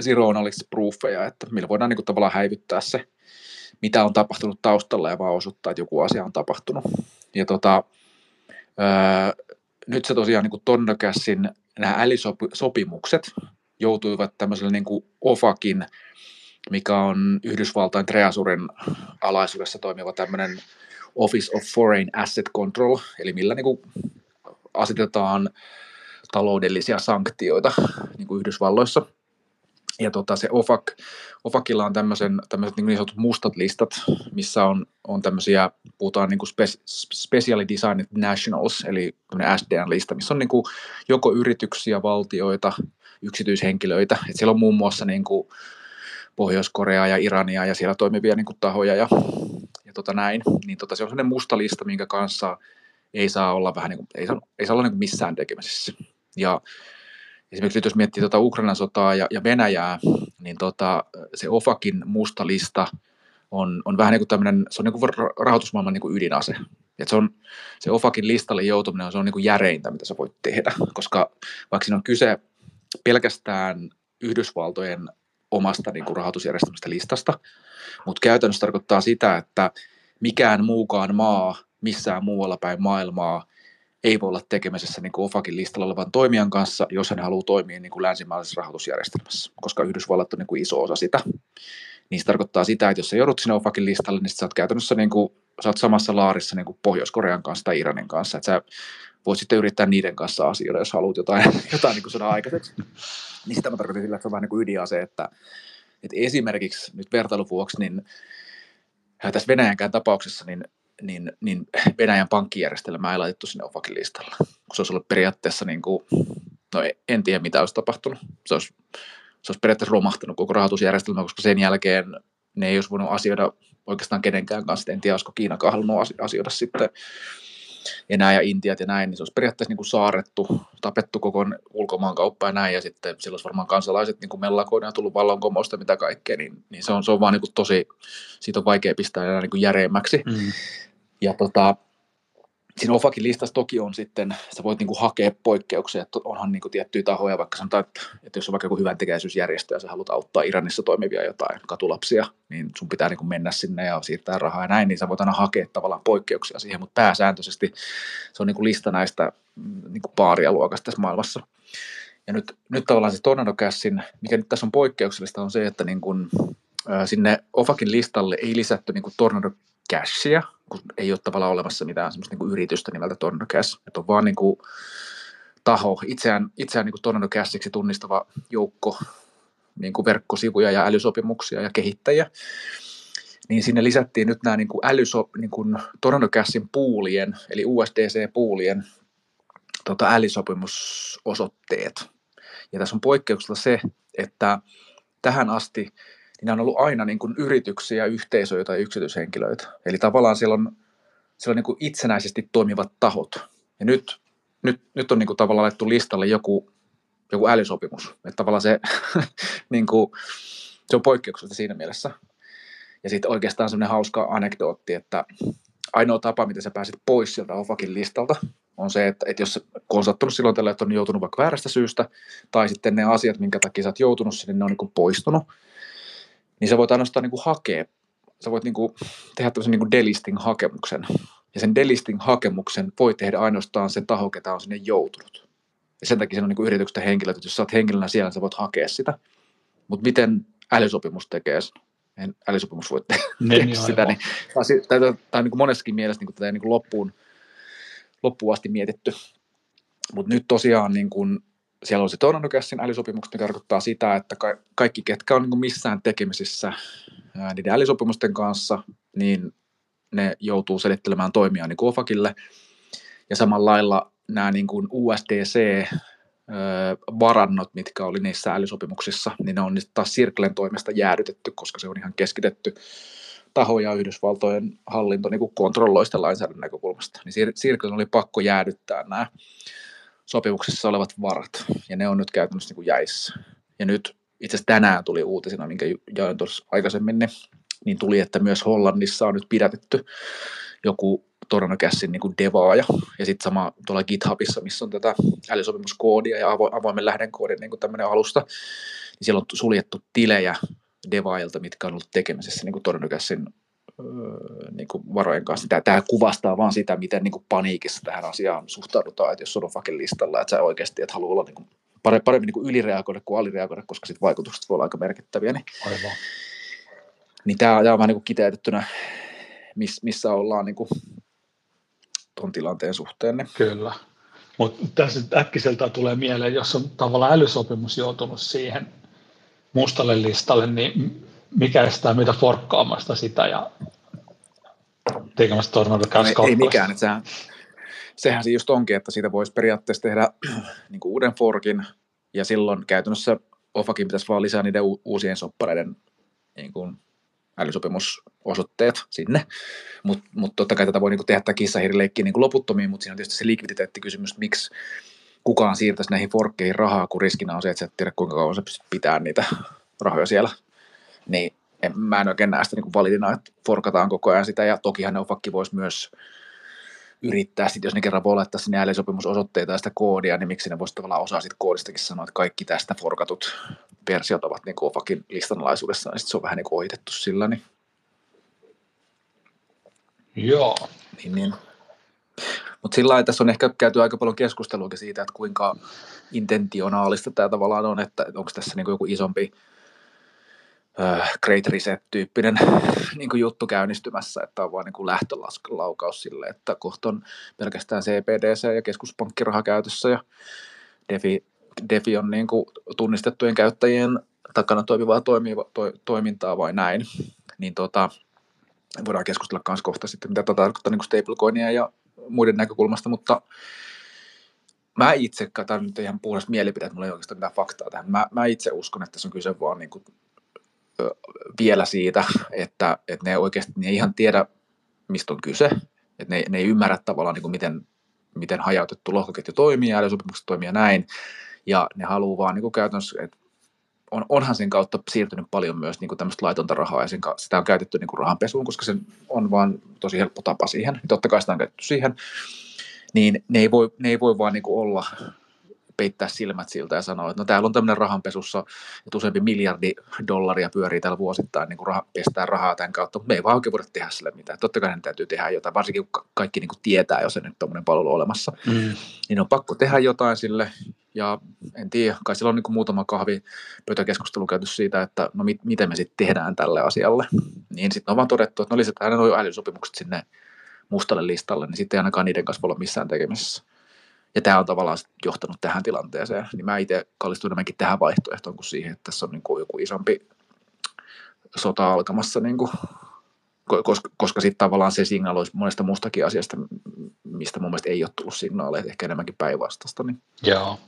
S2: zero että millä voidaan niin kuin tavallaan häivyttää se, mitä on tapahtunut taustalla ja vaan osoittaa, että joku asia on tapahtunut. Ja tota, öö, nyt se tosiaan niin Tonnocassin nämä älysopimukset joutuivat tämmöiselle niin OFAKin mikä on Yhdysvaltain Treasurin alaisuudessa toimiva tämmöinen Office of Foreign Asset Control, eli millä niin kuin asetetaan taloudellisia sanktioita niin kuin Yhdysvalloissa. Ja tota, se OFAC, OFACilla on tämmöisen, tämmöiset niin, niin sanotut mustat listat, missä on, on tämmöisiä, puhutaan niin kuin spe, specially designed nationals, eli SDN-lista, missä on niin kuin joko yrityksiä, valtioita, yksityishenkilöitä. Et siellä on muun muassa niin kuin Pohjois-Koreaa ja Irania ja siellä toimivia niin kuin, tahoja ja, ja tota näin, niin tota, se on sellainen musta lista, minkä kanssa ei saa olla vähän niin kuin, ei saa, ei saa olla niin kuin missään tekemisissä. Ja esimerkiksi nyt jos miettii tota Ukrainan sotaa ja, ja Venäjää, niin tota, se OFAKin musta lista on, on vähän niin kuin tämmöinen, se on niin kuin rahoitusmaailman niin kuin ydinase. Et se, on, se OFAKin listalle joutuminen se on niin kuin järeintä, mitä sä voit tehdä, koska vaikka siinä on kyse pelkästään Yhdysvaltojen omasta niin kuin rahoitusjärjestelmästä listasta, mutta käytännössä tarkoittaa sitä, että mikään muukaan maa missään muualla päin maailmaa ei voi olla tekemisessä niin kuin OFAKin listalla olevan toimijan kanssa, jos hän haluaa toimia niin kuin länsimaalaisessa rahoitusjärjestelmässä, koska Yhdysvallat on niin kuin iso osa sitä. Niin se tarkoittaa sitä, että jos sä joudut sinne OFAKin listalle, niin sä oot käytännössä niin kuin, sä oot samassa laarissa niin kuin Pohjois-Korean kanssa tai Iranin kanssa, että sä voit sitten yrittää niiden kanssa asioida, jos haluat jotain, jotain niin kuin saada aikaiseksi. Niin sitä mä tarkoitan sillä, että se on vähän niin kuin ydinase, että että esimerkiksi nyt vertailuvuoksi, niin tässä Venäjänkään tapauksessa, niin, niin, niin Venäjän pankkijärjestelmää ei laitettu sinne OFAKin listalle, kun se olisi ollut periaatteessa, niin kuin, no en tiedä mitä olisi tapahtunut, se olisi, se olisi periaatteessa romahtanut koko rahoitusjärjestelmä, koska sen jälkeen ne ei olisi voinut asioida oikeastaan kenenkään kanssa, en tiedä, olisiko Kiinakaan halunnut asioida sitten enää ja Intiat ja näin, niin se olisi periaatteessa niin kuin saarettu, tapettu koko ulkomaankauppa ja näin, ja sitten silloin olisi varmaan kansalaiset niin kuin mellakoina ja tullut vallankumousta mitä kaikkea, niin, niin se on, se on vaan niin kuin tosi, siitä on vaikea pistää enää niin kuin järeemmäksi. Mm. Ja tota, siinä OFAKin listassa toki on sitten, sä voit niinku hakea poikkeuksia, että onhan niinku tiettyjä tahoja, vaikka sanotaan, että, että jos on vaikka joku hyvän tekeväisyysjärjestö ja sä haluat auttaa Iranissa toimivia jotain katulapsia, niin sun pitää niinku mennä sinne ja siirtää rahaa ja näin, niin sä voit aina hakea tavallaan poikkeuksia siihen, mutta pääsääntöisesti se on niinku lista näistä mm, niinku paaria luokasta tässä maailmassa. Ja nyt, nyt tavallaan se Tornado Cashin, mikä nyt tässä on poikkeuksellista, on se, että niin kun, äh, sinne OFAKin listalle ei lisätty niin Tornado Cashia, kun ei ole tavallaan olemassa mitään semmoista niin yritystä nimeltä Tornado Cash, että on vaan niin kuin taho, itseään, itseään niin Cashiksi tunnistava joukko niin kuin verkkosivuja ja älysopimuksia ja kehittäjiä, niin sinne lisättiin nyt nämä niin kuin älyso, niin kuin puulien, eli USDC-puulien tota, älysopimusosoitteet. Ja tässä on poikkeuksella se, että tähän asti niin nämä on ollut aina niin kuin yrityksiä, yhteisöjä tai yksityishenkilöitä. Eli tavallaan siellä on, siellä on niin kuin itsenäisesti toimivat tahot. Ja nyt, nyt, nyt on niin kuin tavallaan laittu listalle joku, joku älysopimus. Että tavallaan se, niin kuin, se on poikkeuksellista siinä mielessä. Ja sitten oikeastaan semmoinen hauska anekdootti, että ainoa tapa, miten sä pääsit pois sieltä OFAKin listalta, on se, että, että jos kun on sattunut silloin tällä, että on joutunut vaikka väärästä syystä, tai sitten ne asiat, minkä takia sä oot joutunut sinne, ne on niin poistunut, niin sä voit ainoastaan niin kuin hakea, sä voit niin kuin tehdä tämmöisen niin kuin delisting-hakemuksen. Ja sen delisting-hakemuksen voi tehdä ainoastaan sen taho, ketä on sinne joutunut. Ja sen takia se on niin kuin yritykset henkilöt, että jos sä oot henkilönä siellä, niin sä voit hakea sitä. Mutta miten älysopimus tekee sen? En älysopimus voi tehdä niin, sitä. Niin, tämä on niin kuin monessakin mielessä niin kuin tätä niin kuin loppuun, loppuun asti mietitty. Mutta nyt tosiaan niin kuin, siellä on se Tornado-Cassin älysopimukset, mikä tarkoittaa sitä, että ka- kaikki, ketkä on niin missään tekemisissä ää, niiden älysopimusten kanssa, niin ne joutuu selittelemään toimia niin OFAKille. Ja samalla lailla nämä niin kuin USDC-varannot, mitkä oli niissä älysopimuksissa, niin ne on taas Sirklen toimesta jäädytetty, koska se on ihan keskitetty taho ja Yhdysvaltojen hallinto niin kuin kontrolloi lainsäädännön näkökulmasta. Niin Sirklen oli pakko jäädyttää nämä sopimuksessa olevat varat, ja ne on nyt käytännössä niin kuin jäissä. Ja nyt itse asiassa tänään tuli uutisina, minkä jaoin tuossa aikaisemmin, niin, niin tuli, että myös Hollannissa on nyt pidätetty joku Tornocassin niin devaaja, ja sitten sama tuolla GitHubissa, missä on tätä älysopimuskoodia ja avo, avoimen lähdenkoodin niin tämmöinen alusta, niin siellä on suljettu tilejä devaajilta, mitkä on ollut tekemisessä niin Tornocassin niin kuin varojen kanssa. Tämä, tämä kuvastaa vaan sitä, miten niin kuin paniikissa tähän asiaan suhtaudutaan, että jos on fakin listalla, että sä oikeasti et halua olla niin kuin, paremmin, niin kuin ylireagoida kuin alireagoida, koska sit vaikutukset voi olla aika merkittäviä. Niin, Aivan. niin tämä, on vähän niin kuin kiteytettynä, miss, missä ollaan niin kuin tuon tilanteen suhteen. Niin.
S1: Kyllä. Mutta tässä äkkiseltä tulee mieleen, jos on tavallaan älysopimus joutunut siihen mustalle listalle, niin mikä estää meitä forkkaamasta sitä ja tekemässä Tornado
S2: no, Ei mikään, että sehän, sehän se just onkin, että siitä voisi periaatteessa tehdä niin kuin uuden forkin, ja silloin käytännössä Ofakin pitäisi vaan lisää niiden uusien soppareiden niin kuin älysopimusosoitteet sinne, mutta mut totta kai tätä voi niin tehdä tätä kissahirileikkiä niin loputtomiin, mutta siinä on tietysti se likviditeettikysymys, miksi kukaan siirtäisi näihin forkkeihin rahaa, kun riskinä on se, että sä et tiedä kuinka kauan sä pystyt pitämään niitä rahoja siellä niin en, mä en oikein näe sitä niin validina, että forkataan koko ajan sitä, ja tokihan Neofakki voisi myös yrittää, sit, jos ne kerran voi laittaa sinne älysopimusosoitteita ja sitä koodia, niin miksi ne voisi tavallaan osaa siitä koodistakin sanoa, että kaikki tästä forkatut versiot ovat niin Ofakin listanalaisuudessa, niin sit se on vähän niin ohitettu sillä. Niin.
S1: Joo.
S2: Niin, niin. Mutta sillä lailla tässä on ehkä käyty aika paljon keskustelua siitä, että kuinka intentionaalista tämä tavallaan on, että onko tässä niin joku isompi Great Reset-tyyppinen niin juttu käynnistymässä, että on vain niin lähtölaukaus sille, että kohta on pelkästään CPDC ja keskuspankkiraha käytössä ja DeFi, DeFi on niin kuin tunnistettujen käyttäjien takana toimivaa toimiva, to, toimintaa vai näin, niin tota, voidaan keskustella myös kohta sitten, mitä tota tarkoittaa niin stablecoinia ja muiden näkökulmasta, mutta mä itse, tämä nyt ihan puhdas mielipide, että mulla ei oikeastaan mitään faktaa tähän, mä, mä itse uskon, että tässä on kyse vaan niin kuin, vielä siitä, että, että ne oikeasti ne ei ihan tiedä, mistä on kyse, että ne, ne ei ymmärrä tavallaan, niin kuin miten, miten hajautettu lohkoketju toimii ja sopimukset toimii ja näin, ja ne haluaa vaan niin kuin käytännössä, että on, onhan sen kautta siirtynyt paljon myös niin kuin tämmöistä laitonta rahaa, ja sen, sitä on käytetty niin kuin rahanpesuun, koska se on vaan tosi helppo tapa siihen. Ja totta kai sitä on käytetty siihen, niin ne ei voi, ne ei voi vaan niin kuin olla peittää silmät siltä ja sanoa, että no täällä on tämmöinen rahanpesussa, että useampi miljardi dollaria pyörii täällä vuosittain, niin kuin raha, pestää rahaa tämän kautta, mutta me ei vaan oikein voida tehdä sille mitään. Totta kai ne täytyy tehdä jotain, varsinkin kun kaikki niin kuin tietää, jos se nyt tuommoinen palvelu on olemassa. Mm. Niin on pakko tehdä jotain sille, ja en tiedä, kai siellä on niin kuin muutama kahvi pöytäkeskustelu käyty siitä, että no mit, miten me sitten tehdään tälle asialle. Niin sitten on vaan todettu, että no lisätään nuo älysopimukset sinne mustalle listalle, niin sitten ei ainakaan niiden kanssa olla missään tekemisessä. Ja tämä on tavallaan johtanut tähän tilanteeseen. Niin mä itse kallistun enemmänkin tähän vaihtoehtoon kuin siihen, että tässä on niin kuin joku isompi sota alkamassa, niin kuin, koska, koska sitten tavallaan se signaloisi monesta muustakin asiasta, mistä mun mielestä ei ole tullut signaaleja, ehkä enemmänkin päinvastaista. Niin.
S1: Joo.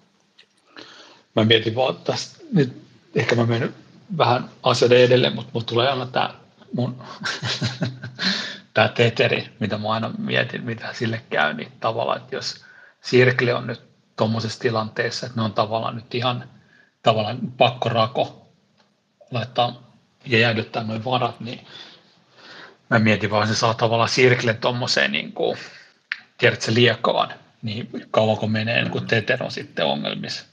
S1: Mä mietin vaan tästä, nyt ehkä mä menen vähän asioiden edelleen, mutta mulla tulee aina tämä mun tämä teteri, mitä mä aina mietin, mitä sille käy, niin tavallaan, että jos Sirkli on nyt tuommoisessa tilanteessa, että ne on tavallaan nyt ihan tavallaan pakkorako laittaa ja jäädyttää noin varat, niin mä mietin vaan, se saa tavallaan Sirklen tuommoiseen niin kuin, tiedätkö, liekaan, niin kauanko menee, kun Tether on sitten ongelmissa.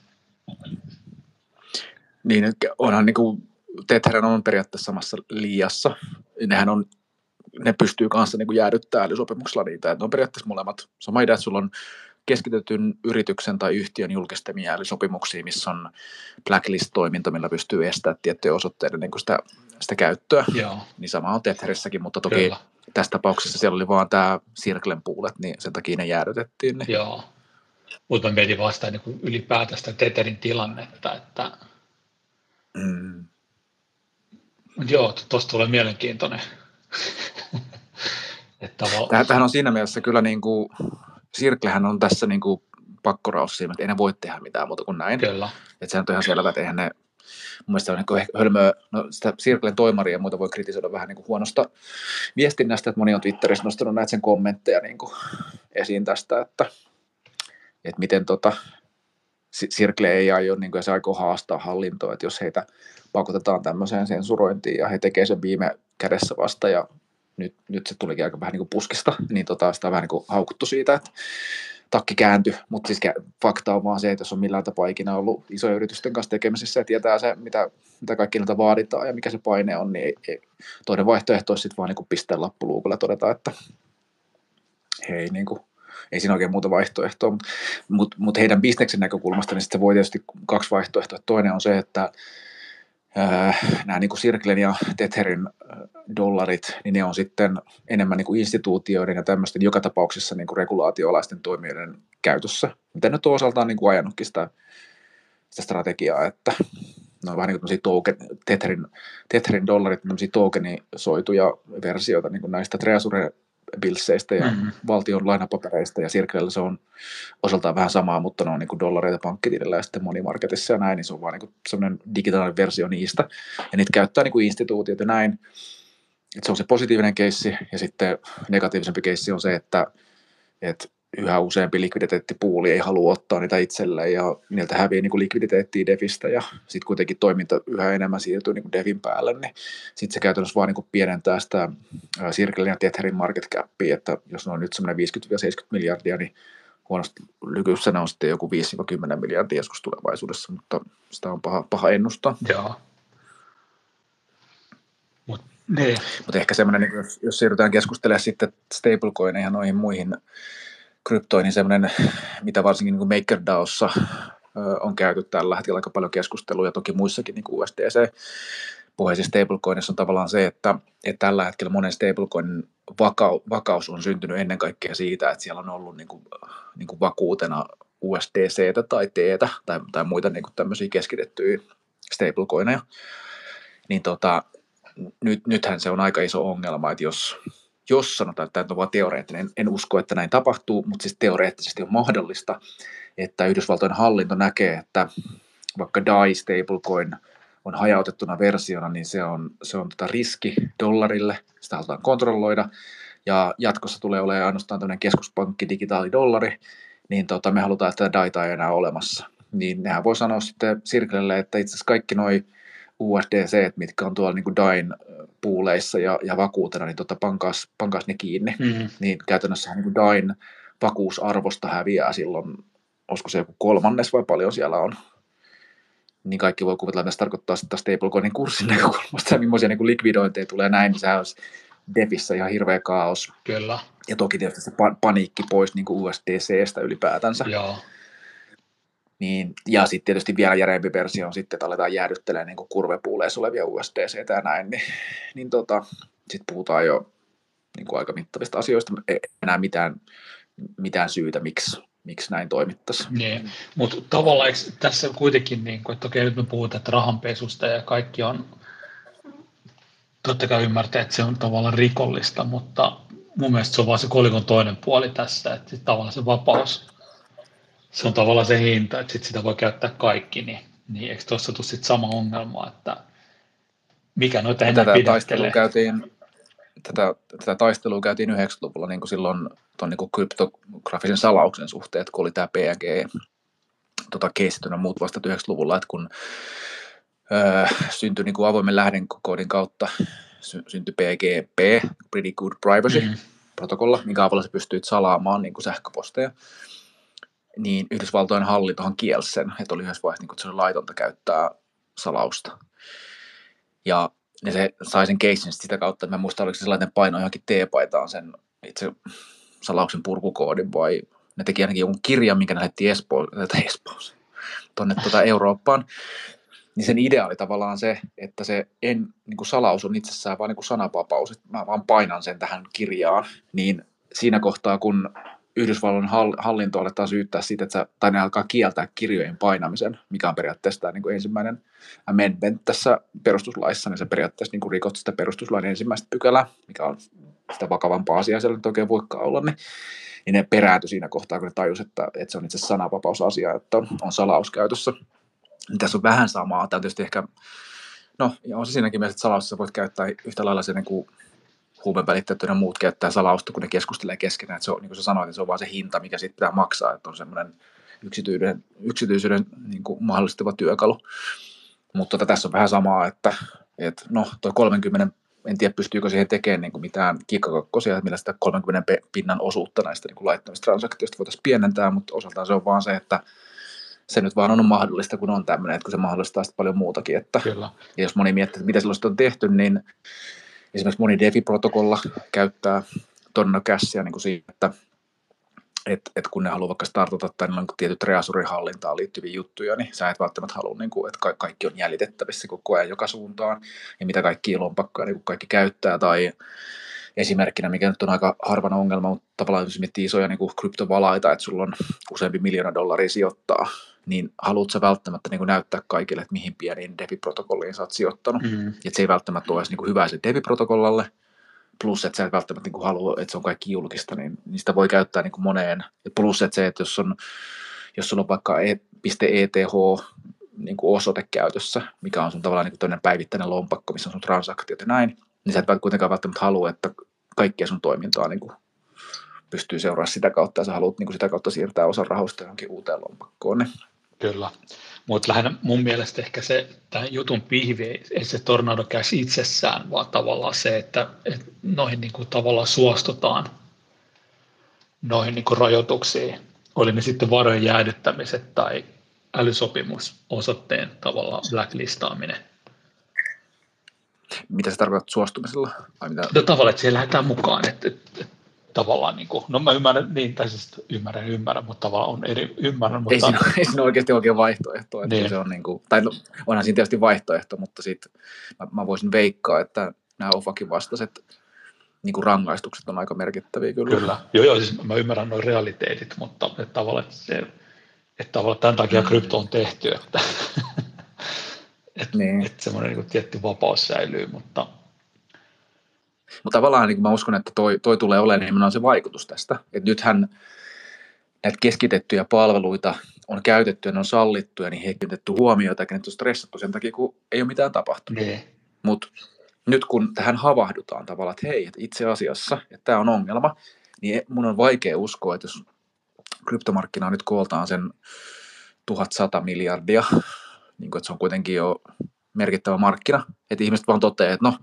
S2: Niin, onhan niin kuin, Tether on periaatteessa samassa liiassa. Nehän on ne pystyy kanssa niin jäädyttämään älysopimuksella niitä. Että ne on periaatteessa molemmat sama idea, että sulla on keskitetyn yrityksen tai yhtiön julkistamia eli sopimuksia, missä on blacklist-toiminta, millä pystyy estämään tiettyjä osoitteiden niin sitä, sitä käyttöä. Joo. Niin sama on Tetherissäkin, mutta toki Kyllä. tässä tapauksessa siellä oli vaan tämä Circlen puulet, niin sen takia ne jäädytettiin. Niin.
S1: Joo. Mutta mä mietin vasta niin ylipäätään sitä Tetherin tilannetta, että mm. Mut joo, tuosta tulee mielenkiintoinen.
S2: Tämähän on siinä mielessä kyllä niin kuin, Sirklehän on tässä niin kuin pakkoraus siinä, että ei ne voi tehdä mitään muuta kuin näin. Kyllä. Että sehän on ihan selvä, että eihän ne, mun mielestä on niin hölmöä, no sitä Sirklen toimaria ja muuta voi kritisoida vähän niin kuin huonosta viestinnästä, että moni on Twitterissä nostanut näitä sen kommentteja niin kuin esiin tästä, että, että miten tota, Sirkle ei aio, niin kuin, se aikoo haastaa hallintoa, että jos heitä pakotetaan tämmöiseen sensurointiin ja he tekevät sen viime kädessä vasta ja nyt, nyt se tulikin aika vähän niin kuin puskista, niin tota, sitä on vähän niin kuin haukuttu siitä, että takki kääntyi, mutta siis fakta on vaan se, että jos on millään tapaa ikinä ollut isojen yritysten kanssa tekemisissä ja tietää se, mitä, mitä kaikki niiltä vaaditaan ja mikä se paine on, niin ei, ei, toinen vaihtoehto olisi sitten vaan niin pistää lappuluukulla ja todeta, että hei, niin kuin, ei siinä oikein muuta vaihtoehtoa, mutta mut, mut heidän bisneksen näkökulmasta niin se voi tietysti kaksi vaihtoehtoa. Toinen on se, että nämä niin Sirklen ja Tetherin dollarit, niin ne on sitten enemmän niin kuin instituutioiden ja tämmöisten joka tapauksessa niin kuin regulaatioalaisten toimijoiden käytössä, mitä nyt on osaltaan niin kuin ajanutkin sitä, sitä strategiaa, että ne on vähän niin kuin token, Tetherin, Tetherin dollarit, tämmöisiä tokenisoituja versioita niin kuin näistä Treasure bilseistä ja mm-hmm. valtion lainapapereista, ja Circlella se on osaltaan vähän samaa, mutta ne on niin dollareita pankkitilillä ja sitten monimarketissa ja näin, niin se on vaan niin semmoinen digitaalinen versio niistä, ja niitä käyttää niin kuin instituutiot ja näin, että se on se positiivinen keissi, ja sitten negatiivisempi keissi on se, että, että yhä useampi likviditeettipuuli ei halua ottaa niitä itselleen ja niiltä hävii niin likviditeettiä Devistä ja sitten kuitenkin toiminta yhä enemmän siirtyy niin Devin päälle, niin sitten se käytännössä vaan niin pienentää sitä Circlen ja Tetherin market capia, että jos on nyt semmoinen 50-70 miljardia, niin huonosti lykyssä ne on sitten joku 5-10 miljardia joskus tulevaisuudessa, mutta sitä on paha, paha ennustaa.
S1: Joo.
S2: Mutta niin. Mut ehkä semmoinen, niin jos, jos siirrytään keskustelemaan sitten stablecoineihin ja noihin muihin kryptoihin semmoinen, mitä varsinkin niin MakerDAOssa on käyty tällä hetkellä aika paljon keskustelua ja toki muissakin niin kuin USDC puheisissa stablecoinissa on tavallaan se, että, että tällä hetkellä monen stablecoinin vakau, vakaus on syntynyt ennen kaikkea siitä, että siellä on ollut niin kuin, niin kuin vakuutena USDC tai T tai, tai muita niin kuin tämmöisiä keskitettyjä stablecoineja, niin tota, nyt, nythän se on aika iso ongelma, että jos, jos sanotaan, että tämä on vain teoreettinen, en, usko, että näin tapahtuu, mutta siis teoreettisesti on mahdollista, että Yhdysvaltojen hallinto näkee, että vaikka DAI stablecoin on hajautettuna versiona, niin se on, se on tota riski dollarille, sitä halutaan kontrolloida, ja jatkossa tulee olemaan ainoastaan tämmöinen keskuspankki digitaalidollari, niin tota, me halutaan, että DAIta ei enää olemassa. Niin nehän voi sanoa sitten Sirklelle, että itse asiassa kaikki noi USDC, mitkä on tuolla niin DAIN puuleissa ja, ja vakuutena, niin tota, pankaas, pankaas ne kiinni. Mm-hmm. Niin käytännössä niin DAIN vakuusarvosta häviää silloin, olisiko se joku kolmannes vai paljon siellä on. Niin kaikki voi kuvitella, että se tarkoittaa sitten stablecoinin kurssin näkökulmasta, ja millaisia niin likvidointeja tulee näin, niin sehän olisi Defissä ihan hirveä kaos.
S1: Kyllä.
S2: Ja toki tietysti se paniikki pois niin kuin USDCstä ylipäätänsä.
S1: Joo.
S2: Niin, ja sitten tietysti vielä järeempi versio on sitten, että aletaan jäädyttelemään niin kurvepuuleissa olevia USDC ja näin, niin, niin tota, sitten puhutaan jo niin kuin aika mittavista asioista, ei enää mitään, mitään syytä, miksi, miksi näin toimittaisiin.
S1: Niin, mutta tavallaan tässä kuitenkin, niin kuin, että okei nyt me puhutaan että rahanpesusta ja kaikki on, totta kai ymmärtää, että se on tavallaan rikollista, mutta mun mielestä se on vaan se kolikon toinen puoli tässä, että tavallaan se vapaus se on tavallaan se hinta, että sit sitä voi käyttää kaikki, niin, niin eikö tuossa tule sitten sama ongelma, että mikä noita ennen
S2: tätä taistelua käytiin, tätä, tätä taistelua käytiin 90-luvulla niin kuin silloin tuon niin kryptografisen salauksen suhteen, kun oli tämä PNG tota, keisitynä muut vasta 90-luvulla, että kun öö, syntyi niin kuin avoimen lähdenkoodin kautta sy- syntyi PGP, Pretty Good Privacy, mm-hmm. protokolla, minkä avulla se pystyy salaamaan niin kuin sähköposteja niin Yhdysvaltojen hallintohan kielsi sen, että oli yhdessä vaiheessa niin se oli laitonta käyttää salausta. Ja ne se sai sen keissin sitä kautta, että mä muistan, oliko se sellainen paino johonkin T-paitaan sen itse salauksen purkukoodin vai ne teki ainakin jonkun kirjan, minkä ne lähetti Espoon, Espoon tuonne tuota Eurooppaan. Niin sen idea oli tavallaan se, että se en, niin kuin salaus on itsessään vain niin sananvapaus, että mä vaan painan sen tähän kirjaan, niin siinä kohtaa, kun Yhdysvallan hallinto aletaan syyttää siitä, että sä, tai ne alkaa kieltää kirjojen painamisen, mikä on periaatteessa tämä niin kuin ensimmäinen amendment tässä perustuslaissa, niin se periaatteessa niin kuin rikot sitä perustuslain ensimmäistä pykälää, mikä on sitä vakavampaa asiaa siellä nyt oikein voikaan olla, niin, niin ne perääntyi siinä kohtaa, kun ne tajus, että, että se on itse asiassa sananvapausasia, että on, on salaus käytössä. Niin tässä on vähän samaa, tämä tietysti ehkä, no on se siinäkin mielessä, että salauksessa voit käyttää yhtä lailla sen niin kuin huumevälittäjät ja muut käyttää salausta, kun ne keskustelee keskenään. Että se on, niin kuin sä sanoit, että se on vaan se hinta, mikä sitten pitää maksaa, että on semmoinen yksityisyyden, yksityisyyden niin kuin mahdollistava työkalu. Mutta tota, tässä on vähän samaa, että, että no, tuo 30, en tiedä pystyykö siihen tekemään niin kuin mitään kikkakakkosia, millä sitä 30 pinnan osuutta näistä niin kuin laittomista transaktioista voitaisiin pienentää, mutta osaltaan se on vaan se, että se nyt vaan on mahdollista, kun on tämmöinen, että kun se mahdollistaa sitten paljon muutakin. Että, Kyllä. Ja jos moni miettii, että mitä silloin on tehty, niin esimerkiksi moni Defi-protokolla käyttää Tornado niin kuin siitä, että et, et kun ne haluaa vaikka startata tai on tietyt reasurihallintaan liittyviä juttuja, niin sä et välttämättä halua, niin kuin, että kaikki on jäljitettävissä koko ajan joka suuntaan, ja mitä kaikki lompakkoja niin kaikki käyttää, tai esimerkkinä, mikä nyt on aika harvan ongelma, mutta tavallaan jos miettii isoja niin kuin kryptovalaita, että sulla on useampi miljoona dollaria sijoittaa, niin haluatko välttämättä niin kuin näyttää kaikille, että mihin pieniin Devi-protokolliin sä oot sijoittanut. Mm. Että se ei välttämättä ole edes niin kuin hyvä se Devi-protokollalle, plus että sä et välttämättä niin kuin halua, että se on kaikki julkista, niin, niin sitä voi käyttää niin kuin moneen. Ja plus että se, että jos, on, jos sulla on vaikka e, .eth niin kuin osoite käytössä, mikä on sun tavallaan niin kuin päivittäinen lompakko, missä on sun transaktiot ja näin, niin sä et kuitenkaan välttämättä halua, että kaikkea sun toimintaa niin kuin pystyy seuraamaan sitä kautta ja sä haluat niin kuin sitä kautta siirtää osan rahoista johonkin uuteen lompakkoon. Niin
S1: Kyllä, mutta lähinnä mun mielestä ehkä se tämän jutun pihvi ei se tornado käsi itsessään, vaan tavallaan se, että, että noihin niin kuin tavallaan suostutaan noihin niin kuin rajoituksiin, oli ne sitten varojen jäädyttämiset tai älysopimusosoitteen tavallaan blacklistaaminen.
S2: Mitä se tarkoittaa suostumisella? Vai mitä?
S1: No tavallaan, että siihen lähdetään mukaan, että, että, tavallaan, niin kuin, no mä ymmärrän, niin, tai siis ymmärrän, ymmärrän, mutta tavallaan on eri, ymmärrän. Mutta...
S2: Ei, siinä, ei siinä oikeasti oikein vaihtoehto, että niin. se on niin kuin, tai no, onhan siinä tietysti vaihtoehto, mutta sitten mä, mä, voisin veikkaa, että nämä OFAKin vastaiset niin kuin rangaistukset on aika merkittäviä kyllä.
S1: Kyllä, joo, joo siis mä ymmärrän nuo realiteetit, mutta että tavallaan, että, se, että tavallaan tämän takia mm. krypto on tehty, että, että niin. et semmoinen niin tietty vapaus säilyy, mutta
S2: mutta tavallaan niin mä uskon, että toi, toi tulee olemaan nimenomaan se vaikutus tästä. että nythän näitä keskitettyjä palveluita on käytetty ja ne on sallittu ja niihin ei kiinnitetty huomiota ne on stressattu sen takia, kun ei ole mitään tapahtunut.
S1: Niin.
S2: Mutta nyt kun tähän havahdutaan tavallaan, että hei, että itse asiassa, että tämä on ongelma, niin mun on vaikea uskoa, että jos kryptomarkkina nyt kooltaan sen 1100 miljardia, niin kuin, että se on kuitenkin jo merkittävä markkina, että ihmiset vaan toteaa, että no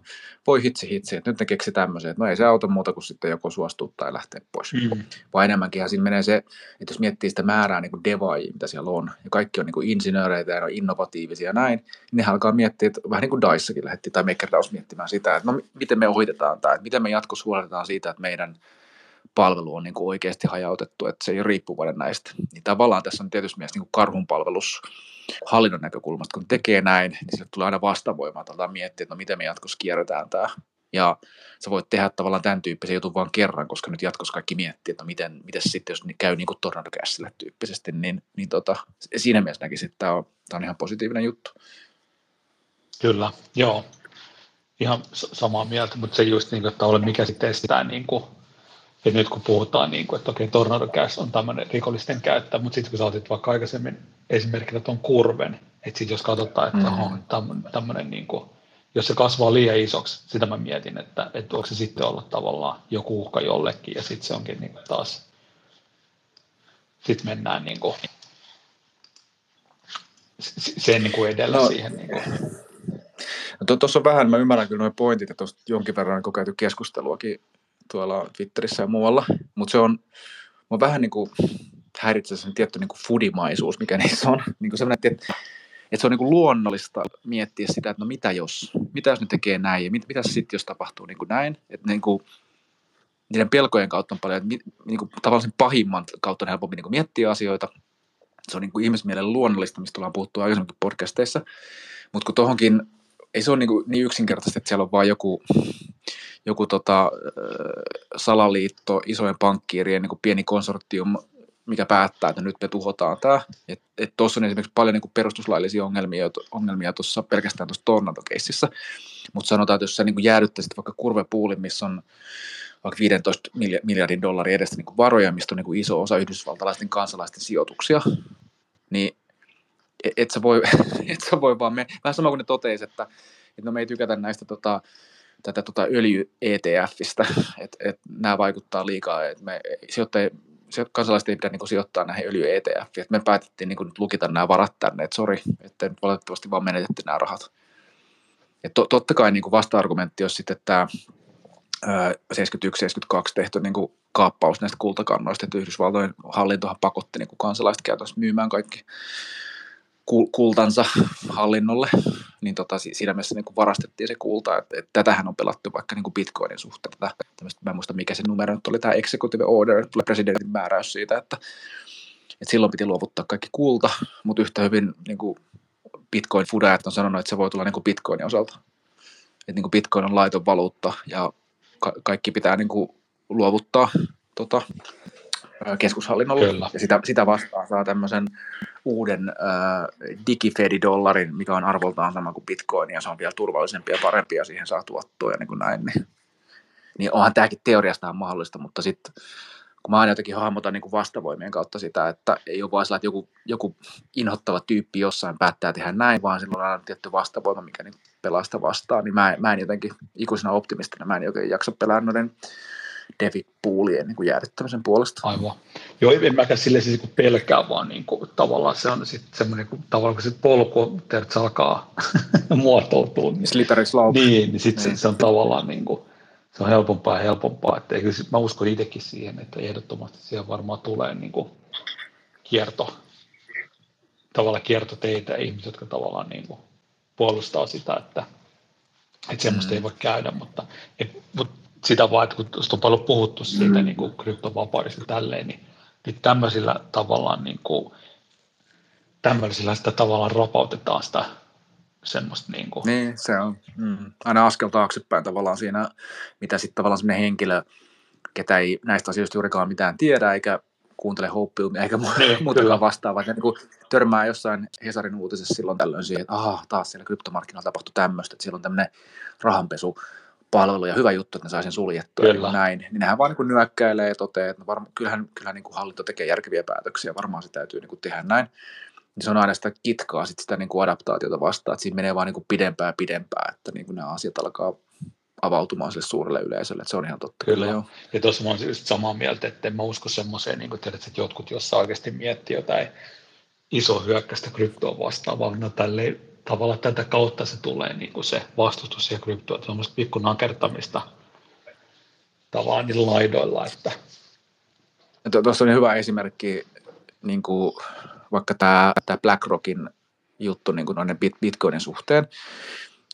S2: voi hitsi hitsi, että nyt ne keksi tämmöisen, että no ei se auta muuta kuin sitten joko suostua tai lähteä pois. Mm. Vaan enemmänkin siinä menee se, että jos miettii sitä määrää niin devaajia, mitä siellä on, ja kaikki on niin kuin insinööreitä ja on innovatiivisia ja näin, niin ne alkaa miettiä, että vähän niin kuin DICEakin lähti, tai MakerDAOs miettimään sitä, että no miten me ohitetaan tämä, että miten me jatkossa huolehditaan siitä, että meidän palvelu on niin kuin oikeasti hajautettu, että se ei ole riippuvainen näistä. Niin tavallaan tässä on tietysti mielessä niin kuin karhun palvelus hallinnon näkökulmasta, kun tekee näin, niin sille tulee aina vastavoimaa, että miettiä, että no miten me jatkossa kierretään tämä. Ja sä voit tehdä tavallaan tämän tyyppisen jutun vain kerran, koska nyt jatkossa kaikki miettii, että no miten, miten sitten, jos käy niin kuin tornadokässille tyyppisesti, niin, niin tota, siinä mielessä näkisin, että tämä on, tämä on ihan positiivinen juttu.
S1: Kyllä, joo. Ihan samaa mieltä, mutta se just niin että ole mikä sitten estää niin kuin et nyt kun puhutaan, niin kuin, että okei, Tornado Cash on tämmöinen rikollisten käyttö, mutta sitten kun sä otit vaikka aikaisemmin esimerkkinä tuon kurven, että sitten jos katsotaan, että mm. on tämmöinen, niin kuin, jos se kasvaa liian isoksi, sitä mä mietin, että, että voiko se sitten olla tavallaan joku uhka jollekin, ja sitten se onkin niin kuin taas, sitten mennään niin kuin, sen niin kuin edellä no, siihen. Niin kuin.
S2: No, Tuossa on vähän, mä ymmärrän kyllä nuo pointit, että tuosta jonkin verran on käyty keskusteluakin tuolla Twitterissä ja muualla, mutta se on, on vähän niin kuin häiritsee sen tietty niin kuin fudimaisuus, mikä niissä on. Niin kuin sellainen, että, että se on niin kuin luonnollista miettiä sitä, että no mitä jos, mitä jos ne tekee näin ja mit, mitä sitten jos tapahtuu niin kuin näin. Että niin kuin, niiden pelkojen kautta on paljon, että niin kuin, tavallaan sen pahimman kautta on helpompi niin kuin miettiä asioita. Se on niin kuin ihmismielen luonnollista, mistä ollaan puhuttu aikaisemminkin podcasteissa. Mutta kun tuohonkin, ei se ole niin, kuin niin yksinkertaisesti, että siellä on vain joku joku tota, salaliitto, isojen pankkiirien niin pieni konsortium, mikä päättää, että nyt me tuhotaan tämä. Tuossa on esimerkiksi paljon niin perustuslaillisia ongelmia, ongelmia tuossa pelkästään tuossa tornado mutta sanotaan, että jos sä niin jäädyttäisit vaikka kurvepuulin, missä on vaikka 15 miljardin dollarin edestä niin varoja, mistä on niin iso osa yhdysvaltalaisten kansalaisten sijoituksia, niin et, et sä voi, et sä voi vaan me, vähän sama kuin ne toteisi, että, että no me ei tykätä näistä tota, tätä tota öljy-ETFistä, että et nämä vaikuttaa liikaa, että me sijoittajia, kansalaiset ei pidä niin sijoittaa näihin öljy etf että me päätettiin niin nyt lukita nämä varat tänne, että sori, että nyt valitettavasti vaan menetettiin nämä rahat. Et to, totta kai niin vasta-argumentti olisi sitten tämä 71-72 tehty niin kuin kaappaus näistä kultakannoista, että Yhdysvaltojen hallintohan pakotti niin kuin kansalaiset käytännössä myymään kaikki kultansa hallinnolle, niin tota, siinä mielessä niin kuin varastettiin se kulta, että, että tätähän on pelattu vaikka niin kuin bitcoinin suhteen. Tätä, mä en muista mikä se numero nyt oli, tämä executive order, tulee presidentin määräys siitä, että, että silloin piti luovuttaa kaikki kulta, mutta yhtä hyvin niin kuin bitcoin fudajat on sanonut, että se voi tulla niin kuin bitcoinin osalta. Että niin kuin bitcoin on laiton valuutta ja ka- kaikki pitää niin kuin luovuttaa tota, keskushallinnolle. Kyllä. Ja sitä, sitä vastaan saa tämmöisen uuden äh, digifedidollarin, mikä on arvoltaan sama kuin bitcoin, ja se on vielä turvallisempi ja parempi, ja siihen saa tuottoa ja niin kuin näin. Niin, niin onhan tämäkin teoriastaan mahdollista, mutta sitten kun mä aina jotenkin hahmotan niin kuin vastavoimien kautta sitä, että ei ole vaan että joku, joku inhottava tyyppi jossain päättää tehdä näin, vaan silloin on aina tietty vastavoima, mikä niin pelasta vastaan, niin mä, mä en jotenkin ikuisena optimistina, mä en jotenkin jaksa pelaa noiden Devi-puulien niin kuin jäädyttämisen puolesta.
S1: Aivan. Joo, en mäkään sille siis niin pelkää, vaan niin kuin, tavallaan se on sitten semmoinen, kun tavallaan kun se polku se alkaa muotoutua. Niin,
S2: Slippery slope.
S1: Niin, niin sitten niin. Se, se, on tavallaan niin kuin, se on helpompaa ja helpompaa. Että eikö, mä uskon itsekin siihen, että ehdottomasti siihen varmaan tulee niin kuin kierto, tavallaan kiertoteitä ihmiset, jotka tavallaan niin kuin puolustaa sitä, että, että semmoista mm. ei voi käydä, mutta, et, mutta sitä vaan, että kun on paljon puhuttu siitä mm. niin kuin kryptovapaudesta tälleen, niin, niin tämmöisillä tavallaan niin kuin, tämmöisillä sitä tavallaan rapautetaan sitä semmoista niin kuin.
S2: Niin, se on mm, aina askel taaksepäin tavallaan siinä, mitä sitten tavallaan semmoinen henkilö, ketä ei näistä asioista juurikaan mitään tiedä, eikä kuuntele Hopeumia eikä
S1: Niin,
S2: muutakaan
S1: kyllä.
S2: vastaavaa. Ne niin kuin törmää jossain Hesarin uutisessa silloin tällöin siihen, että aha, taas siellä kryptomarkkinoilla tapahtui tämmöistä, että siellä on tämmöinen rahanpesu palvelu ja hyvä juttu, että ne saa sen suljettua ja
S1: Kyllä.
S2: niin näin. Niin nehän vaan niin nyökkäilee ja toteaa, että no varma, kyllähän, kyllähän niin kuin hallinto tekee järkeviä päätöksiä, varmaan se täytyy niin kuin tehdä näin. Niin se on aina sitä kitkaa sit sitä niin kuin adaptaatiota vastaan, että siinä menee vaan niin kuin pidempään ja pidempään, että niin kuin nämä asiat alkaa avautumaan sille suurelle yleisölle, että se on ihan totta.
S1: Kyllä.
S2: joo.
S1: Ja tuossa mä olen just samaa mieltä, että en mä usko semmoiseen, niin tiedät, että jotkut jossain oikeasti miettii jotain iso hyökkäistä kryptoa vastaan, vaan no tälleen, tavallaan tätä kautta se tulee niin kuin se vastustus siihen kryptoon, että semmoista pikku nakertamista tavallaan niillä laidoilla, että
S2: Tuossa on hyvä esimerkki, niin kuin vaikka tämä, tämä BlackRockin juttu niin kuin noiden bit- Bitcoinin suhteen.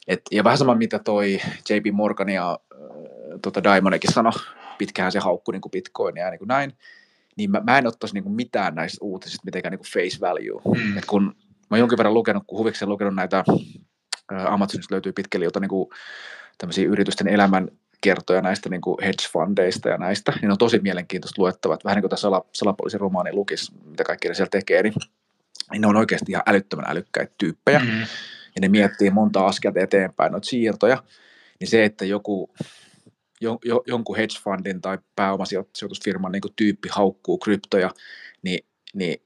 S2: Et, ja vähän sama, mitä toi JP Morgan ja äh, tota Diamondikin sanoi, pitkään se haukkui niin kuin Bitcoinia ja niin kuin näin, niin mä, mä en ottaisi niin kuin mitään näistä uutisista mitenkään niin kuin face value.
S1: Mm.
S2: Et kun mä oon jonkin verran lukenut, kun huvikseen lukenut näitä, ää, Amazonista löytyy pitkälle jota niin tämmöisiä yritysten elämän kertoja näistä niin kuin hedge-fundeista ja näistä, niin on tosi mielenkiintoista luettavaa, että vähän niin kuin tässä sala, salapoliisin romaani lukisi, mitä kaikki ne siellä tekee, niin, niin ne on oikeasti ihan älyttömän älykkäitä tyyppejä,
S1: Mm.
S2: ja ne miettii monta askelta eteenpäin noita siirtoja, niin se, että joku, jo, jo, jonkun hedge fundin tai pääomasijoitusfirman niin kuin tyyppi haukkuu kryptoja, niin, niin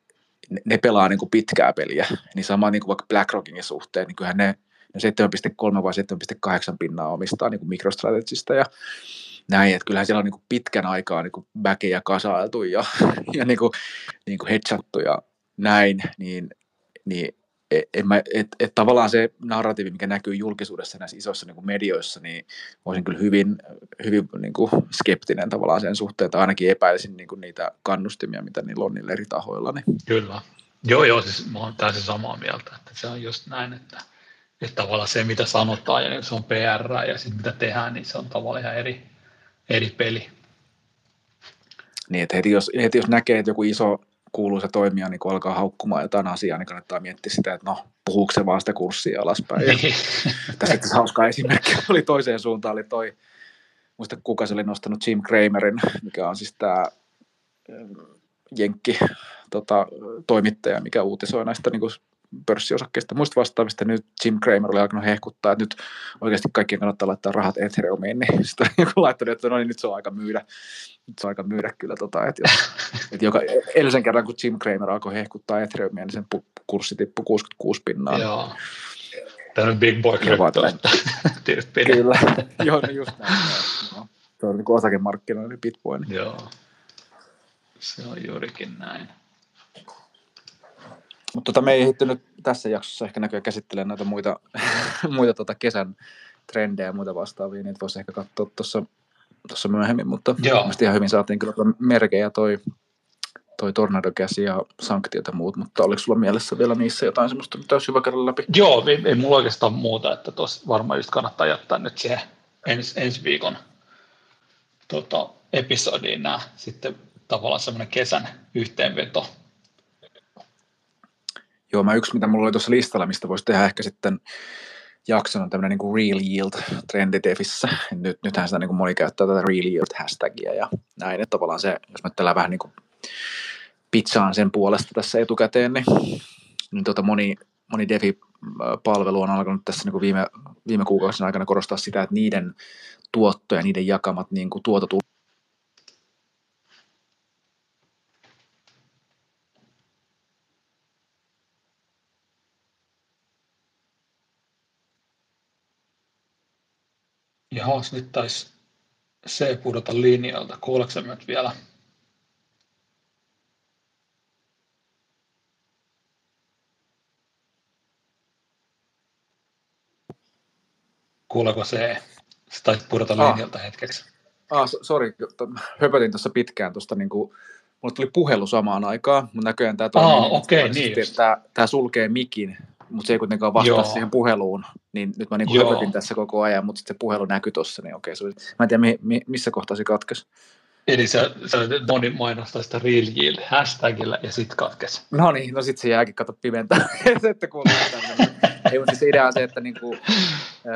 S2: ne- pelaa niin kuin pitkää peliä. Niin sama niin kuin vaikka BlackRockin suhteen, niin kyllähän ne, ne 7,3 vai 7,8 pinnaa omistaa niin kuin MicroStrategista ja näin, että kyllähän siellä on niin kuin pitkän aikaa niin kuin väkeä kasailtu ja, ja niin kuin, niin kuin hedgattu ja näin, niin, niin en mä, et, et tavallaan se narratiivi, mikä näkyy julkisuudessa näissä isoissa niin kuin medioissa, niin olisin kyllä hyvin, hyvin niin kuin skeptinen tavallaan sen suhteen, että ainakin epäilisin niin kuin niitä kannustimia, mitä niillä on niillä eri tahoilla. Niin.
S1: Kyllä. Joo, joo, siis mä oon täysin samaa mieltä, että se on just näin, että, että tavallaan se, mitä sanotaan, ja se on PR, ja sitten mitä tehdään, niin se on tavallaan ihan eri, eri peli.
S2: Niin, että heti jos, heti jos näkee, että joku iso kuuluisa toimija niin kun alkaa haukkumaan jotain asiaa, niin kannattaa miettiä sitä, että no, puhuuko se vaan sitä kurssia alaspäin. Ja
S1: Niin.
S2: tässä itse hauska esimerkki oli toiseen suuntaan, oli toi, muista kuka se oli nostanut Jim Kramerin, mikä on siis tämä Jenkki tota, toimittaja, mikä uutisoi näistä niin pörssiosakkeista muista vastaavista. Nyt Jim Cramer oli alkanut hehkuttaa, että nyt oikeasti kaikkien kannattaa laittaa rahat Ethereumiin, niin sitten on joku laittanut, että no niin, nyt se on aika myydä. Nyt se on aika myydä kyllä, tota, että, jos, että joka, edellisen kerran, kun Jim Cramer alkoi hehkuttaa Ethereumia, niin sen kurssi tippui 66 pinnaa.
S1: Joo. Tämä on big boy crypto.
S2: Kyllä, joo, no just näin. joo. Se on niin osakemarkkinoiden bitcoin.
S1: Joo. Se on juurikin näin.
S2: Mutta tota, me ei ehditty tässä jaksossa ehkä näköjään käsittelemään näitä muita, muita tota kesän trendejä ja muita vastaavia, niin voisi ehkä katsoa tuossa tuossa myöhemmin, mutta mielestäni ihan hyvin saatiin kyllä merkejä toi, toi tornadokäsi ja sanktiot ja muut, mutta oliko sulla mielessä vielä niissä jotain semmoista, mitä olisi hyvä käydä läpi?
S1: Joo, ei, ei mulla oikeastaan muuta, että tuossa varmaan just kannattaa jättää nyt siihen ens, ensi viikon tota, episodiin nämä sitten tavallaan semmoinen kesän yhteenveto.
S2: Joo, mä yksi, mitä mulla oli tuossa listalla, mistä voisi tehdä ehkä sitten jakson, on tämmöinen niin real yield trendi Defissä. Nyt, nythän sitä niin kuin moni käyttää tätä real yield hashtagia ja näin, että tavallaan se, jos mä tällä vähän niin kuin pizzaan sen puolesta tässä etukäteen, niin, niin tota moni, moni Defi-palvelu on alkanut tässä niin kuin viime, viime kuukausien aikana korostaa sitä, että niiden tuotto ja niiden jakamat niin kuin tuotot
S1: Jahas, nyt taisi se pudota linjalta. Kuuleeko minut vielä? Kuuleeko se? Se taisi pudota
S2: Ah.
S1: linjalta hetkeksi.
S2: Ah, so- sori, höpötin tuossa pitkään tuosta niin kuin, mulle tuli puhelu samaan aikaan, mutta näköjään tämä toimii
S1: okei,
S2: että
S1: niin just.
S2: tämä, tämä sulkee mikin, mutta se ei kuitenkaan vastaa
S1: Joo.
S2: siihen puheluun, niin nyt mä niin kuin
S1: Joo.
S2: höpötin tässä koko ajan, mutta sitten se puhelu näkyi tuossa, niin okei, se oli, mä en tiedä mi, mi, missä kohtaa se katkesi.
S1: Eli se, se moni mainostaa sitä real yield hashtagillä ja sitten katkesi.
S2: No niin, no sitten se jääkin kato pimentää, että kuuluu tämmöinen. Ei, mutta siis idea on se, että niin kuin,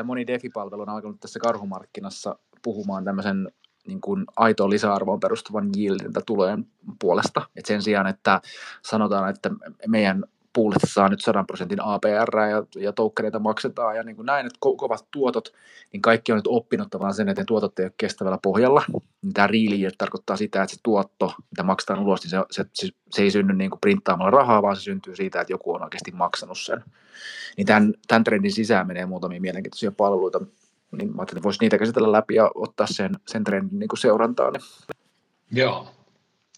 S2: moni DeFi-palvelu on alkanut tässä karhumarkkinassa puhumaan tämmöisen niin kuin aitoon lisäarvoon perustuvan yieldin tulojen puolesta. Et sen sijaan, että sanotaan, että meidän poolista saa nyt 100 prosentin APR ja, ja toukkereita maksetaan ja niin kuin näin, että ko- kovat tuotot, niin kaikki on nyt oppinut tavallaan sen, että ne tuotot ei ole kestävällä pohjalla. Niin tämä real tarkoittaa sitä, että se tuotto, mitä maksetaan ulos, niin se, se, se, se ei synny niin kuin printtaamalla rahaa, vaan se syntyy siitä, että joku on oikeasti maksanut sen. Niin tämän, tämän trendin sisään menee muutamia mielenkiintoisia palveluita, niin mä ajattelin, että voisi niitä käsitellä läpi ja ottaa sen, sen trendin niin kuin seurantaan.
S1: Joo,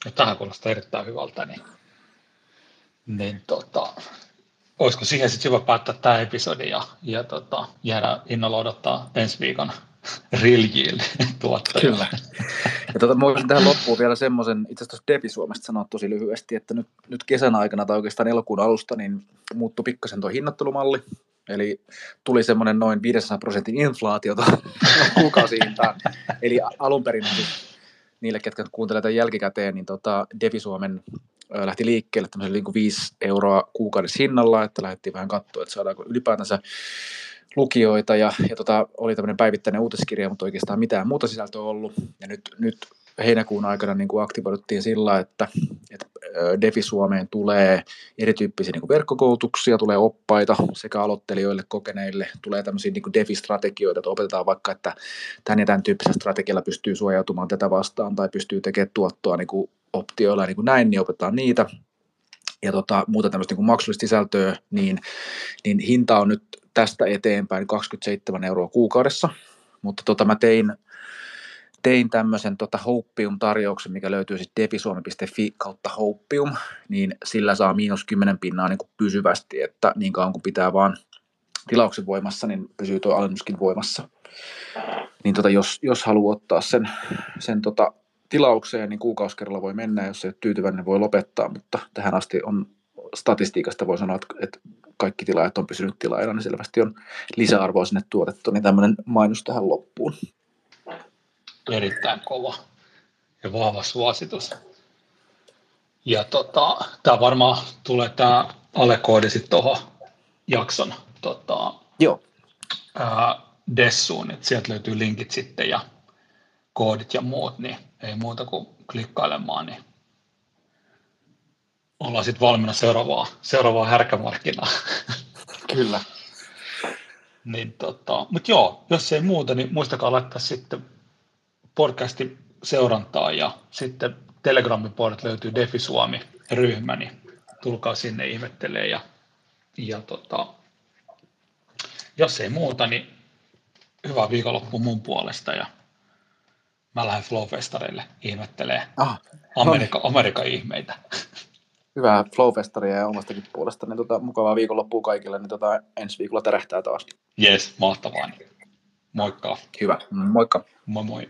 S1: ja tähän kuulostaa erittäin hyvältä, niin niin tota, olisiko siihen sitten hyvä päättää tämä episodi ja, ja tota, jäädä innolla odottaa ensi viikon Real tuottajia.
S2: Kyllä. Ja tota, mä voisin tähän loppuun vielä semmoisen, itse asiassa Devi Suomesta sanoa tosi lyhyesti, että nyt, nyt kesän aikana tai oikeastaan elokuun alusta niin muuttui pikkasen tuo hinnoittelumalli, Eli tuli semmoinen noin 500 prosentin inflaatiota kuukausihintaan. Eli alun perin siis niille, ketkä kuuntelevat tämän jälkikäteen, niin tota Devi Suomen lähti liikkeelle tämmöisellä niin kuin 5 euroa kuukaudessa hinnalla, että lähdettiin vähän katsoa, että saadaanko ylipäätänsä lukijoita ja, ja tota, oli tämmöinen päivittäinen uutiskirja, mutta oikeastaan mitään muuta sisältöä ollut. Ja nyt, nyt heinäkuun aikana niin kuin aktivoiduttiin sillä, että, että Defi Suomeen tulee erityyppisiä niin verkkokoulutuksia, tulee oppaita sekä aloittelijoille, kokeneille, tulee tämmöisiä niin Defi-strategioita, että opetetaan vaikka, että tämän ja tämän tyyppisellä strategialla pystyy suojautumaan tätä vastaan tai pystyy tekemään tuottoa niin optioilla ja niin näin, niin opetetaan niitä. Ja tota, muuta tämmöistä niin maksullista sisältöä, niin, niin hinta on nyt tästä eteenpäin 27 euroa kuukaudessa, mutta tota, mä tein, tein tämmöisen tota Hopium-tarjouksen, mikä löytyy siis defisuomi.fi kautta Hopium, niin sillä saa miinus 10 pinnaa niin kuin pysyvästi, että niin kauan kuin pitää vaan tilauksen voimassa, niin pysyy tuo alennuskin voimassa. Niin tota, jos, jos haluaa ottaa sen, sen tota tilaukseen, niin kuukausikerralla voi mennä, jos ei ole tyytyväinen, voi lopettaa, mutta tähän asti on statistiikasta voi sanoa, että kaikki tilaajat on pysynyt tilaajana, niin selvästi on lisäarvoa sinne tuotettu, niin tämmöinen mainos tähän loppuun.
S1: Erittäin kova ja vahva suositus. Ja tota, tämä varmaan tulee tämä alekoodi sitten tuohon jakson tota,
S2: Joo.
S1: Ää, Dessuun, että sieltä löytyy linkit sitten ja koodit ja muut, niin ei muuta kuin klikkailemaan, niin ollaan sitten valmiina seuraavaa, seuraavaa härkämarkkinaa.
S2: Kyllä.
S1: niin tota, mutta joo, jos ei muuta, niin muistakaa laittaa sitten podcastin seurantaa ja sitten Telegramin puolet löytyy Defi Suomi-ryhmä, niin tulkaa sinne ihmettelee ja, ja tota, jos ei muuta, niin hyvää viikonloppua mun puolesta ja mä lähden Flowfestareille ihmettelee ah, Amerika, no. Amerikan ihmeitä.
S2: Hyvää Flowfestaria ja omastakin puolesta. Niin tota, mukavaa viikonloppua kaikille. Niin tota, ensi viikolla tärähtää taas.
S1: Jes, mahtavaa. Moikka.
S2: Hyvä. Moikka.
S1: Moi moi.